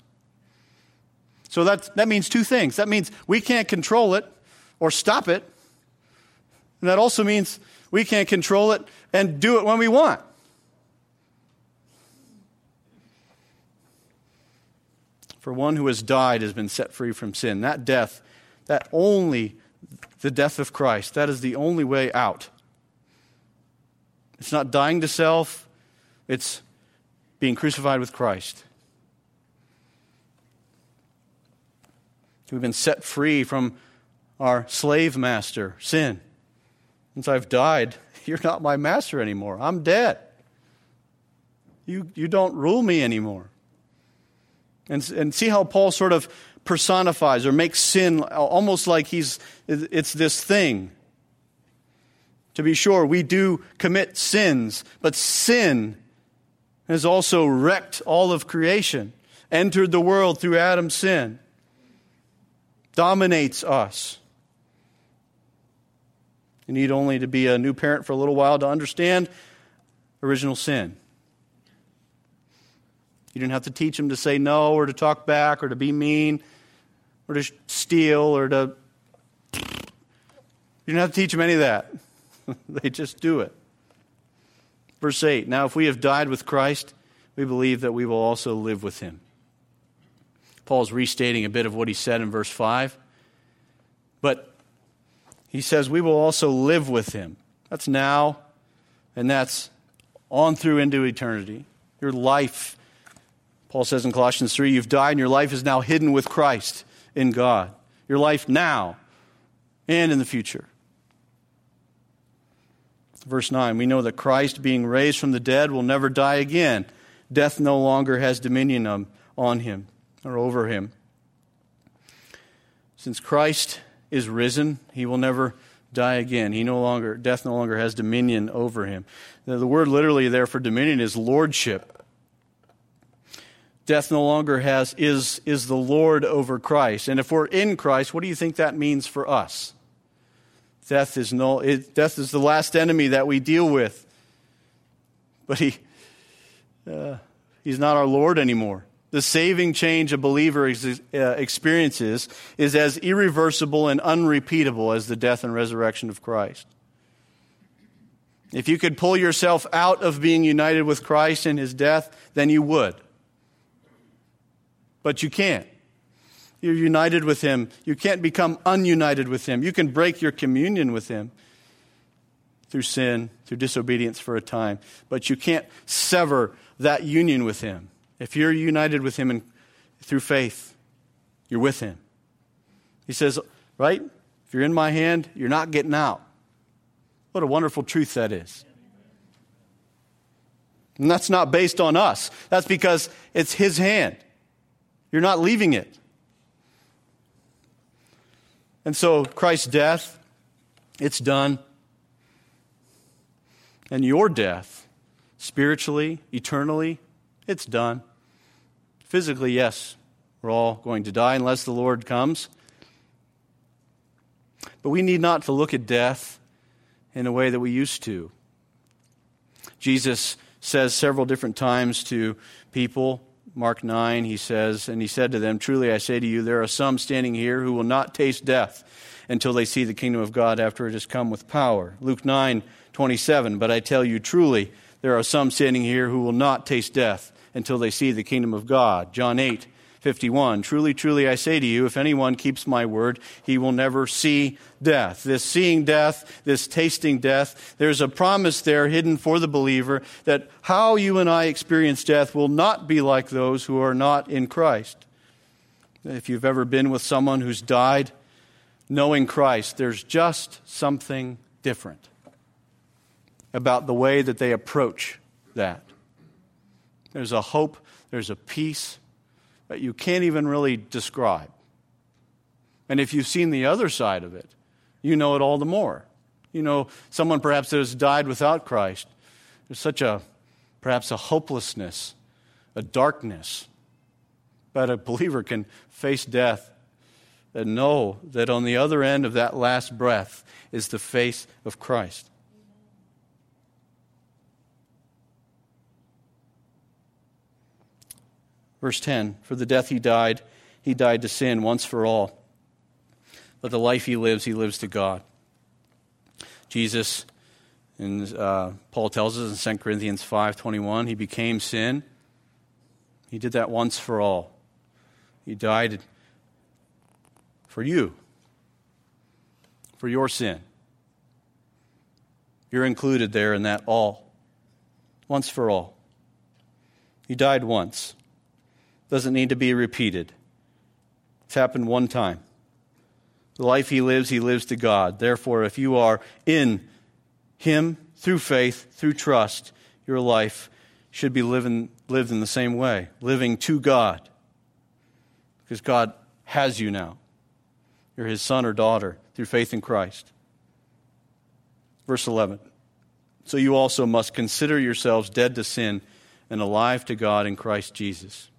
So that, that means two things. That means we can't control it or stop it. And that also means we can't control it and do it when we want. For one who has died has been set free from sin. That death, that only the death of Christ, that is the only way out. It's not dying to self, it's being crucified with Christ. We've been set free from our slave master, sin. Since I've died, you're not my master anymore. I'm dead. You, you don't rule me anymore. And, and see how Paul sort of personifies or makes sin almost like he's, it's this thing. To be sure, we do commit sins, but sin has also wrecked all of creation, entered the world through Adam's sin dominates us. You need only to be a new parent for a little while to understand original sin. You didn't have to teach them to say no or to talk back or to be mean or to steal or to. You didn't have to teach them any of that. they just do it. Verse 8 Now, if we have died with Christ, we believe that we will also live with him. Paul's restating a bit of what he said in verse 5. But he says, We will also live with him. That's now, and that's on through into eternity. Your life, Paul says in Colossians 3, you've died and your life is now hidden with Christ in God. Your life now and in the future. Verse 9, we know that Christ, being raised from the dead, will never die again. Death no longer has dominion um, on him or over him. Since Christ is risen, he will never die again. He no longer death no longer has dominion over him. The word literally there for dominion is lordship. Death no longer has is is the lord over Christ. And if we're in Christ, what do you think that means for us? Death is no it, death is the last enemy that we deal with. But he uh, he's not our lord anymore the saving change a believer uh, experiences is as irreversible and unrepeatable as the death and resurrection of Christ. If you could pull yourself out of being united with Christ in his death, then you would. But you can't. You're united with him. You can't become ununited with him. You can break your communion with him through sin, through disobedience for a time, but you can't sever that union with him. If you're united with Him in, through faith, you're with Him. He says, right? If you're in my hand, you're not getting out. What a wonderful truth that is. And that's not based on us, that's because it's His hand. You're not leaving it. And so Christ's death, it's done. And your death, spiritually, eternally, it's done. Physically, yes, we're all going to die unless the Lord comes. But we need not to look at death in a way that we used to. Jesus says several different times to people, Mark 9, he says, and he said to them, Truly I say to you, there are some standing here who will not taste death until they see the kingdom of God after it has come with power. Luke 9, 27, but I tell you truly, there are some standing here who will not taste death until they see the kingdom of God. John 8, 51. Truly, truly, I say to you, if anyone keeps my word, he will never see death. This seeing death, this tasting death, there's a promise there hidden for the believer that how you and I experience death will not be like those who are not in Christ. If you've ever been with someone who's died knowing Christ, there's just something different about the way that they approach that. There's a hope, there's a peace that you can't even really describe. And if you've seen the other side of it, you know it all the more. You know, someone perhaps that has died without Christ, there's such a, perhaps a hopelessness, a darkness. But a believer can face death and know that on the other end of that last breath is the face of Christ. Verse 10 For the death he died, he died to sin once for all. But the life he lives, he lives to God. Jesus, and uh, Paul tells us in 2 Corinthians 5.21, he became sin. He did that once for all. He died for you, for your sin. You're included there in that all, once for all. He died once doesn't need to be repeated. It's happened one time. The life he lives, he lives to God. Therefore, if you are in him through faith, through trust, your life should be living, lived in the same way, living to God. Because God has you now. You're his son or daughter through faith in Christ. Verse 11. So you also must consider yourselves dead to sin and alive to God in Christ Jesus.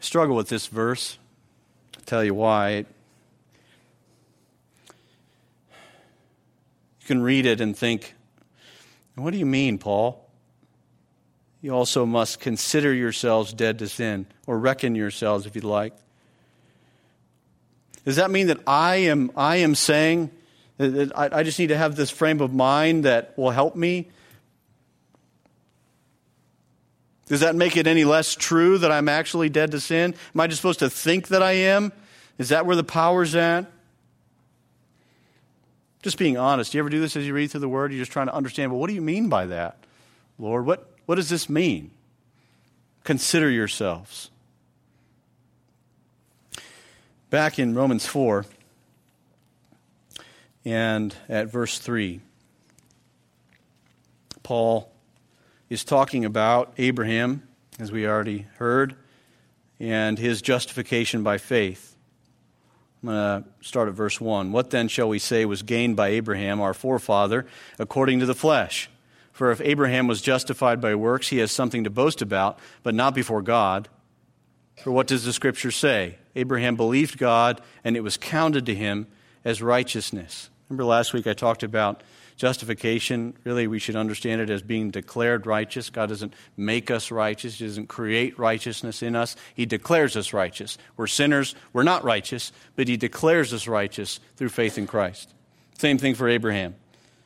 Struggle with this verse. I'll tell you why. You can read it and think, what do you mean, Paul? You also must consider yourselves dead to sin, or reckon yourselves if you'd like. Does that mean that I am, I am saying that I just need to have this frame of mind that will help me Does that make it any less true that I'm actually dead to sin? Am I just supposed to think that I am? Is that where the power's at? Just being honest. Do you ever do this as you read through the Word? You're just trying to understand, well, what do you mean by that? Lord, what, what does this mean? Consider yourselves. Back in Romans 4 and at verse 3, Paul is talking about Abraham, as we already heard, and his justification by faith. I'm going to start at verse 1. What then shall we say was gained by Abraham, our forefather, according to the flesh? For if Abraham was justified by works, he has something to boast about, but not before God. For what does the scripture say? Abraham believed God, and it was counted to him as righteousness. Remember last week I talked about Justification, really, we should understand it as being declared righteous. God doesn't make us righteous, He doesn't create righteousness in us. He declares us righteous. We're sinners, we're not righteous, but He declares us righteous through faith in Christ. Same thing for Abraham.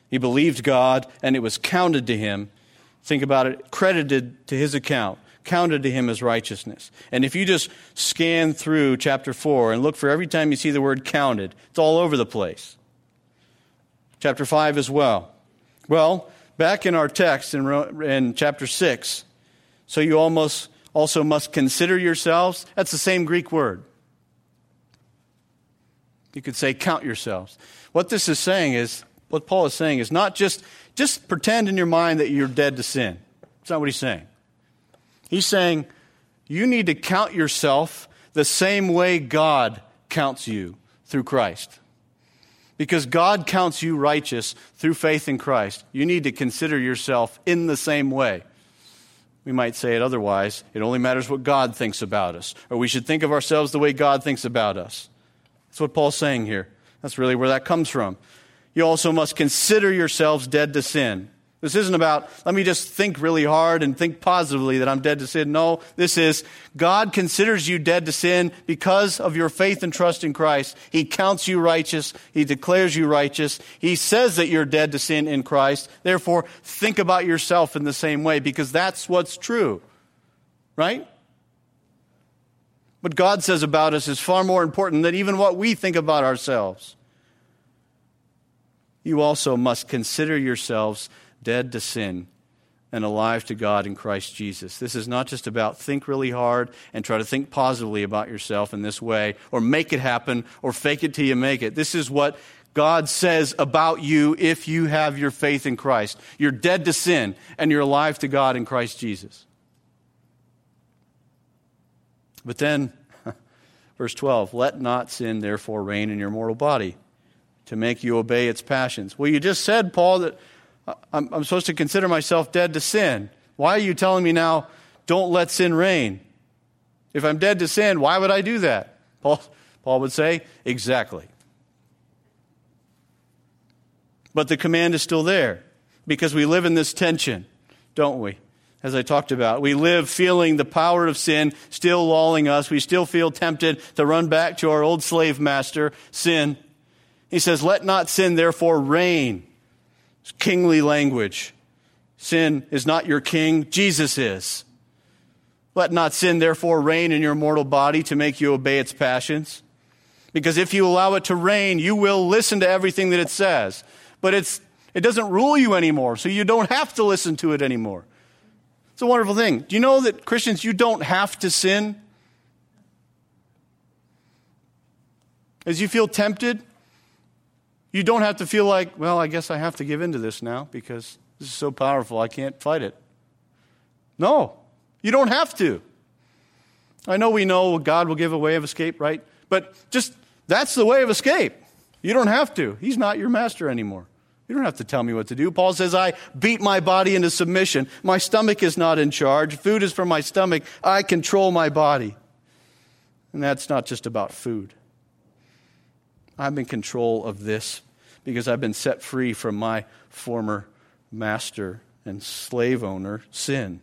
He believed God, and it was counted to him. Think about it, credited to his account counted to him as righteousness. And if you just scan through chapter 4 and look for every time you see the word counted, it's all over the place chapter 5 as well. Well, back in our text in, in chapter 6, so you almost also must consider yourselves. That's the same Greek word. You could say count yourselves. What this is saying is, what Paul is saying is not just, just pretend in your mind that you're dead to sin. That's not what he's saying. He's saying, you need to count yourself the same way God counts you through Christ. Because God counts you righteous through faith in Christ. You need to consider yourself in the same way. We might say it otherwise. It only matters what God thinks about us. Or we should think of ourselves the way God thinks about us. That's what Paul's saying here. That's really where that comes from. You also must consider yourselves dead to sin. This isn't about, let me just think really hard and think positively that I'm dead to sin. No, this is, God considers you dead to sin because of your faith and trust in Christ. He counts you righteous. He declares you righteous. He says that you're dead to sin in Christ. Therefore, think about yourself in the same way because that's what's true. Right? What God says about us is far more important than even what we think about ourselves. You also must consider yourselves dead to sin and alive to God in Christ Jesus. This is not just about think really hard and try to think positively about yourself in this way or make it happen or fake it till you make it. This is what God says about you if you have your faith in Christ. You're dead to sin and you're alive to God in Christ Jesus. But then, verse 12, let not sin therefore reign in your mortal body to make you obey its passions. Well, you just said, Paul, that I'm, I'm supposed to consider myself dead to sin. Why are you telling me now, don't let sin reign? If I'm dead to sin, why would I do that? Paul, Paul would say, exactly. But the command is still there because we live in this tension, don't we? As I talked about, we live feeling the power of sin still lulling us. We still feel tempted to run back to our old slave master, sin. He says, Let not sin therefore reign it's kingly language. Sin is not your king, Jesus is. Let not sin therefore reign in your mortal body to make you obey its passions. Because if you allow it to reign, you will listen to everything that it says. But it's, it doesn't rule you anymore, so you don't have to listen to it anymore. It's a wonderful thing. Do you know that Christians, you don't have to sin? As you feel tempted, you don't have to feel like, well, I guess I have to give in to this now because this is so powerful, I can't fight it. No, you don't have to. I know we know God will give a way of escape, right? But just that's the way of escape. You don't have to. He's not your master anymore. You don't have to tell me what to do. Paul says, I beat my body into submission. My stomach is not in charge. Food is for my stomach. I control my body. And that's not just about food. I'm in control of this because I've been set free from my former master and slave owner, sin.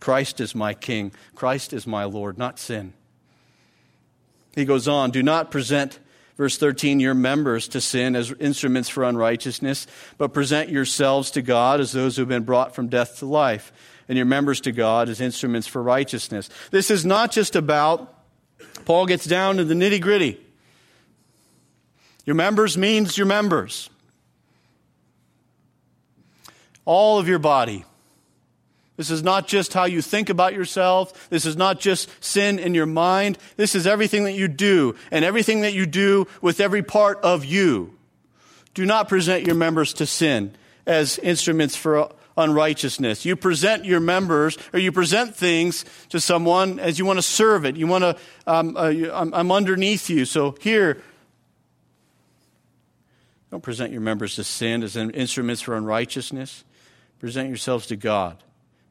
Christ is my king. Christ is my Lord, not sin. He goes on, do not present, verse 13, your members to sin as instruments for unrighteousness, but present yourselves to God as those who have been brought from death to life, and your members to God as instruments for righteousness. This is not just about, Paul gets down to the nitty gritty. Your members means your members. All of your body. This is not just how you think about yourself. This is not just sin in your mind. This is everything that you do and everything that you do with every part of you. Do not present your members to sin as instruments for unrighteousness. You present your members or you present things to someone as you want to serve it. You want to, um, uh, I'm, I'm underneath you. So here, don't present your members to sin as instruments for unrighteousness. Present yourselves to God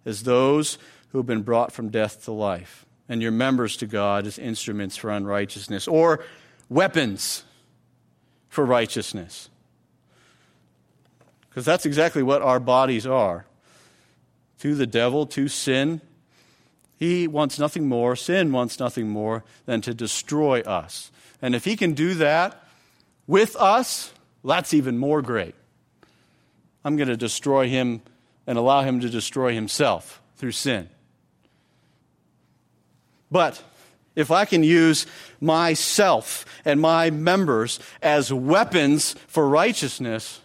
as those who have been brought from death to life, and your members to God as instruments for unrighteousness or weapons for righteousness. Because that's exactly what our bodies are. To the devil, to sin, he wants nothing more, sin wants nothing more than to destroy us. And if he can do that with us, well, that's even more great. I'm going to destroy him and allow him to destroy himself through sin. But if I can use myself and my members as weapons for righteousness,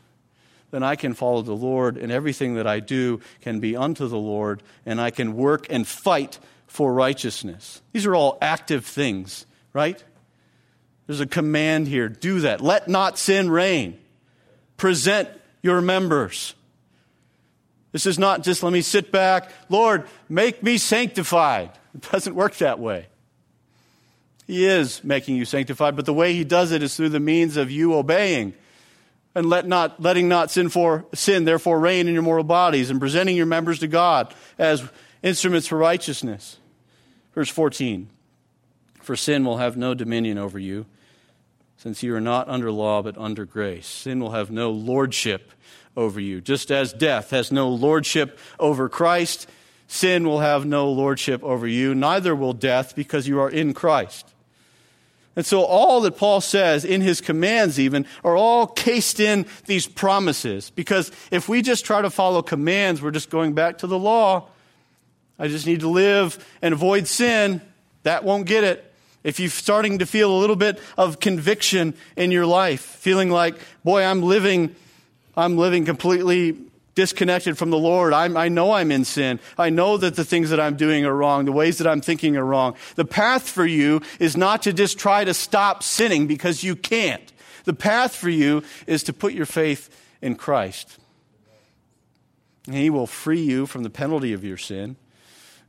then I can follow the Lord, and everything that I do can be unto the Lord, and I can work and fight for righteousness. These are all active things, right? There's a command here do that. Let not sin reign. Present your members. This is not just let me sit back. Lord, make me sanctified. It doesn't work that way. He is making you sanctified, but the way he does it is through the means of you obeying and let not, letting not sin, for, sin therefore reign in your mortal bodies and presenting your members to God as instruments for righteousness. Verse 14 For sin will have no dominion over you, since you are not under law but under grace. Sin will have no lordship over you. Just as death has no lordship over Christ, sin will have no lordship over you. Neither will death because you are in Christ. And so all that Paul says in his commands even are all cased in these promises. Because if we just try to follow commands, we're just going back to the law. I just need to live and avoid sin. That won't get it. If you're starting to feel a little bit of conviction in your life, feeling like, boy, I'm living, I'm living completely disconnected from the Lord. I'm, i know I'm in sin. I know that the things that I'm doing are wrong. The ways that I'm thinking are wrong. The path for you is not to just try to stop sinning because you can't. The path for you is to put your faith in Christ. And he will free you from the penalty of your sin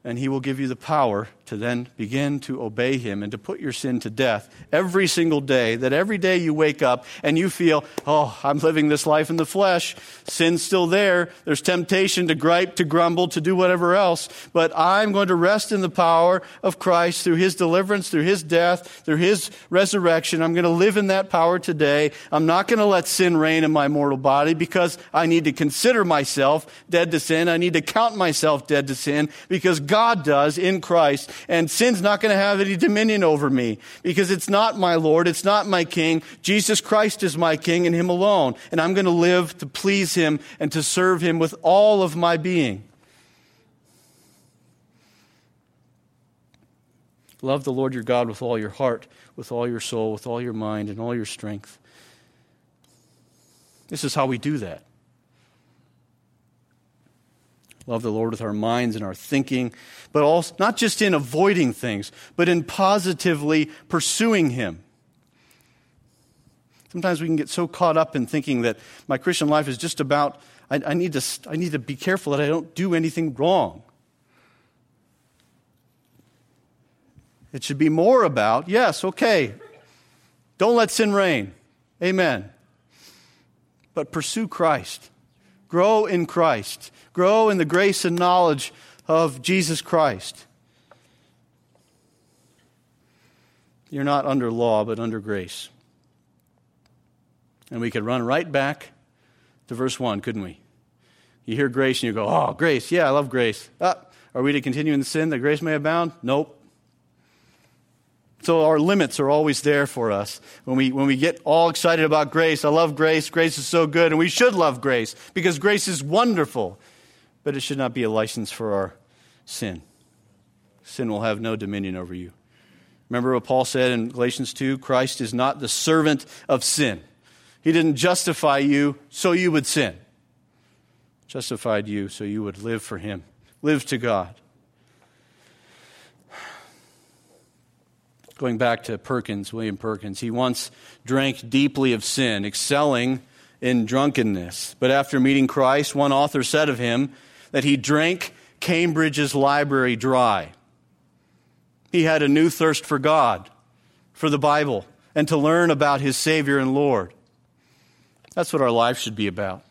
and he will give you the power to then begin to obey him and to put your sin to death every single day. That every day you wake up and you feel, oh, I'm living this life in the flesh. Sin's still there. There's temptation to gripe, to grumble, to do whatever else. But I'm going to rest in the power of Christ through his deliverance, through his death, through his resurrection. I'm going to live in that power today. I'm not going to let sin reign in my mortal body because I need to consider myself dead to sin. I need to count myself dead to sin because God does in Christ. And sin's not going to have any dominion over me because it's not my Lord. It's not my King. Jesus Christ is my King and Him alone. And I'm going to live to please Him and to serve Him with all of my being. Love the Lord your God with all your heart, with all your soul, with all your mind, and all your strength. This is how we do that. Love the Lord with our minds and our thinking, but also not just in avoiding things, but in positively pursuing Him. Sometimes we can get so caught up in thinking that my Christian life is just about, I, I need, to, I need to be careful that I don't do anything wrong. It should be more about, yes, okay, don't let sin reign. Amen. But pursue Christ. Grow in Christ. Grow in the grace and knowledge of Jesus Christ. You're not under law, but under grace. And we could run right back to verse 1, couldn't we? You hear grace and you go, oh, grace. Yeah, I love grace. Ah, are we to continue in sin that grace may abound? Nope. So our limits are always there for us. When we, when we get all excited about grace, I love grace, grace is so good, and we should love grace because grace is wonderful but it should not be a license for our sin. Sin will have no dominion over you. Remember what Paul said in Galatians 2 Christ is not the servant of sin. He didn't justify you so you would sin, justified you so you would live for Him, live to God. Going back to Perkins, William Perkins, he once drank deeply of sin, excelling in drunkenness. But after meeting Christ, one author said of him, that he drank Cambridge's library dry. He had a new thirst for God, for the Bible, and to learn about his Savior and Lord. That's what our life should be about.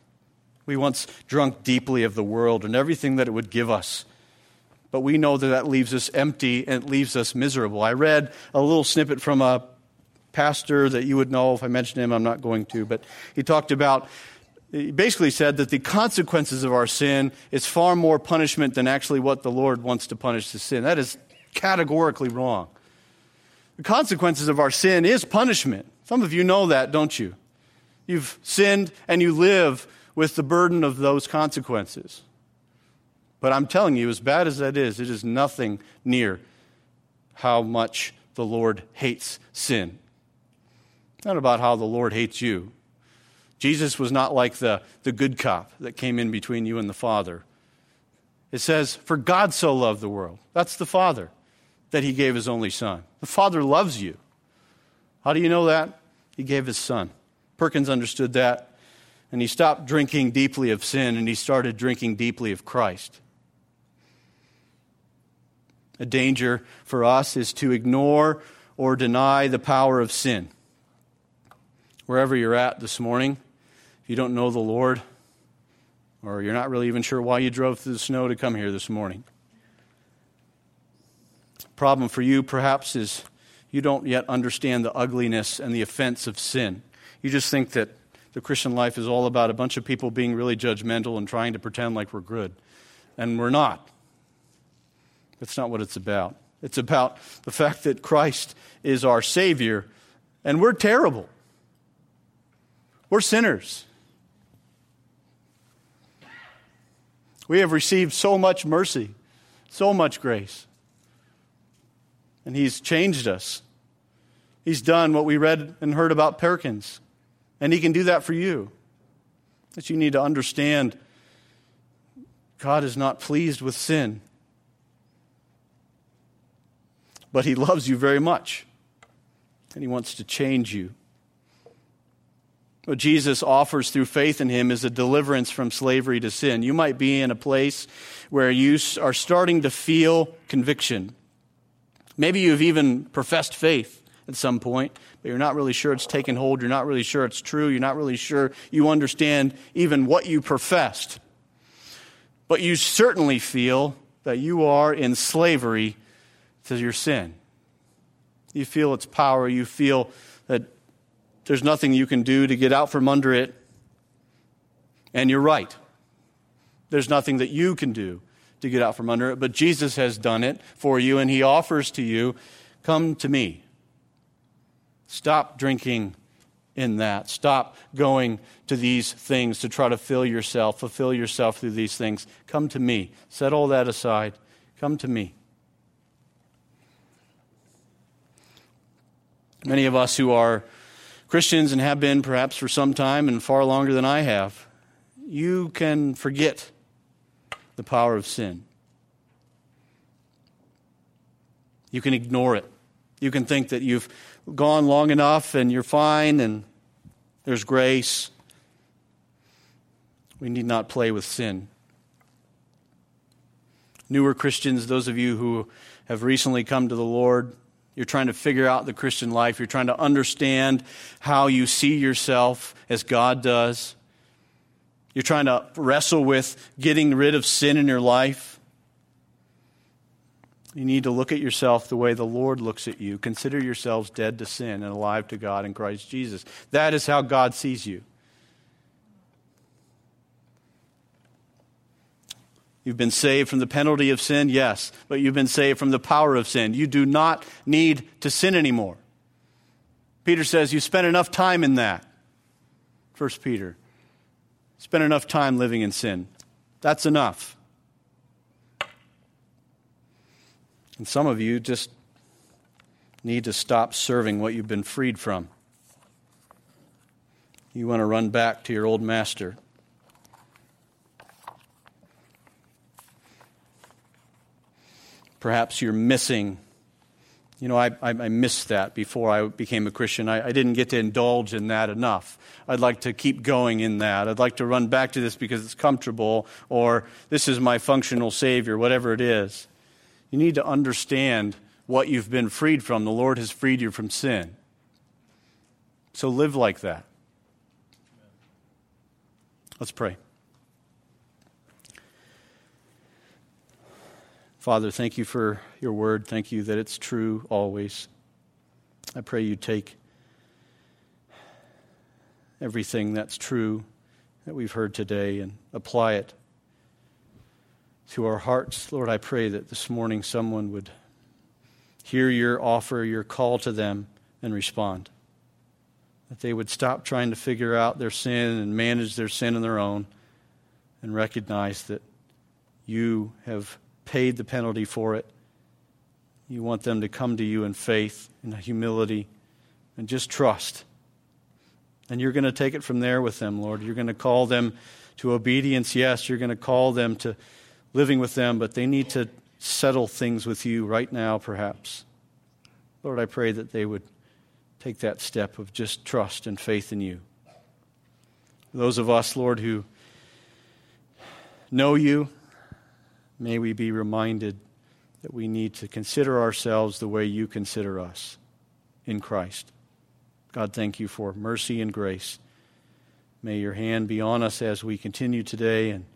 We once drunk deeply of the world and everything that it would give us. But we know that that leaves us empty and it leaves us miserable. I read a little snippet from a pastor that you would know if I mentioned him, I'm not going to, but he talked about he basically said that the consequences of our sin is far more punishment than actually what the Lord wants to punish the sin. That is categorically wrong. The consequences of our sin is punishment. Some of you know that, don't you? You've sinned and you live with the burden of those consequences. But I'm telling you, as bad as that is, it is nothing near how much the Lord hates sin. It's Not about how the Lord hates you. Jesus was not like the, the good cop that came in between you and the Father. It says, For God so loved the world. That's the Father, that he gave his only Son. The Father loves you. How do you know that? He gave his Son. Perkins understood that, and he stopped drinking deeply of sin and he started drinking deeply of Christ. A danger for us is to ignore or deny the power of sin. Wherever you're at this morning, if you don't know the Lord, or you're not really even sure why you drove through the snow to come here this morning, The problem for you perhaps is you don't yet understand the ugliness and the offense of sin. You just think that the Christian life is all about a bunch of people being really judgmental and trying to pretend like we're good. And we're not. That's not what it's about. It's about the fact that Christ is our Savior, and we're terrible. We're sinners. We have received so much mercy, so much grace. And He's changed us. He's done what we read and heard about Perkins. And He can do that for you. That you need to understand God is not pleased with sin, but He loves you very much. And He wants to change you. What Jesus offers through faith in him is a deliverance from slavery to sin. You might be in a place where you are starting to feel conviction. Maybe you've even professed faith at some point, but you're not really sure it's taken hold. You're not really sure it's true. You're not really sure you understand even what you professed. But you certainly feel that you are in slavery to your sin. You feel its power. You feel that there's nothing you can do to get out from under it. And you're right. There's nothing that you can do to get out from under it, but Jesus has done it for you, and He offers to you, Come to me. Stop drinking in that. Stop going to these things to try to fill yourself, fulfill yourself through these things. Come to me. Set all that aside. Come to me. Many of us who are Christians and have been perhaps for some time and far longer than I have, you can forget the power of sin. You can ignore it. You can think that you've gone long enough and you're fine and there's grace. We need not play with sin. Newer Christians, those of you who have recently come to the Lord, you're trying to figure out the Christian life. You're trying to understand how you see yourself as God does. You're trying to wrestle with getting rid of sin in your life. You need to look at yourself the way the Lord looks at you. Consider yourselves dead to sin and alive to God in Christ Jesus. That is how God sees you. You've been saved from the penalty of sin, yes, but you've been saved from the power of sin. You do not need to sin anymore. Peter says you spent enough time in that. First Peter. Spent enough time living in sin. That's enough. And some of you just need to stop serving what you've been freed from. You want to run back to your old master. Perhaps you're missing. You know, I, I, I missed that before I became a Christian. I, I didn't get to indulge in that enough. I'd like to keep going in that. I'd like to run back to this because it's comfortable, or this is my functional Savior, whatever it is. You need to understand what you've been freed from. The Lord has freed you from sin. So live like that. Let's pray. Father, thank you for your word. Thank you that it's true always. I pray you take everything that's true that we've heard today and apply it to our hearts. Lord, I pray that this morning someone would hear your offer, your call to them, and respond. That they would stop trying to figure out their sin and manage their sin on their own and recognize that you have paid the penalty for it. You want them to come to you in faith, in humility, and just trust. And you're going to take it from there with them, Lord. You're going to call them to obedience, yes. You're going to call them to living with them, but they need to settle things with you right now, perhaps. Lord, I pray that they would take that step of just trust and faith in you. Those of us, Lord, who know you, May we be reminded that we need to consider ourselves the way you consider us in Christ. God, thank you for mercy and grace. May your hand be on us as we continue today and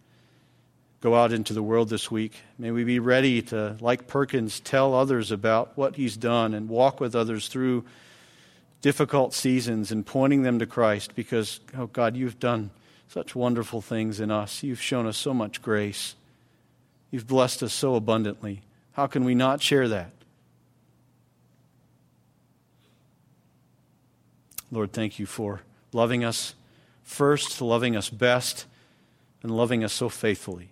go out into the world this week. May we be ready to, like Perkins, tell others about what he's done and walk with others through difficult seasons and pointing them to Christ because, oh God, you've done such wonderful things in us. You've shown us so much grace. You've blessed us so abundantly. How can we not share that? Lord, thank you for loving us first, loving us best, and loving us so faithfully.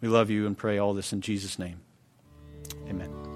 We love you and pray all this in Jesus' name. Amen.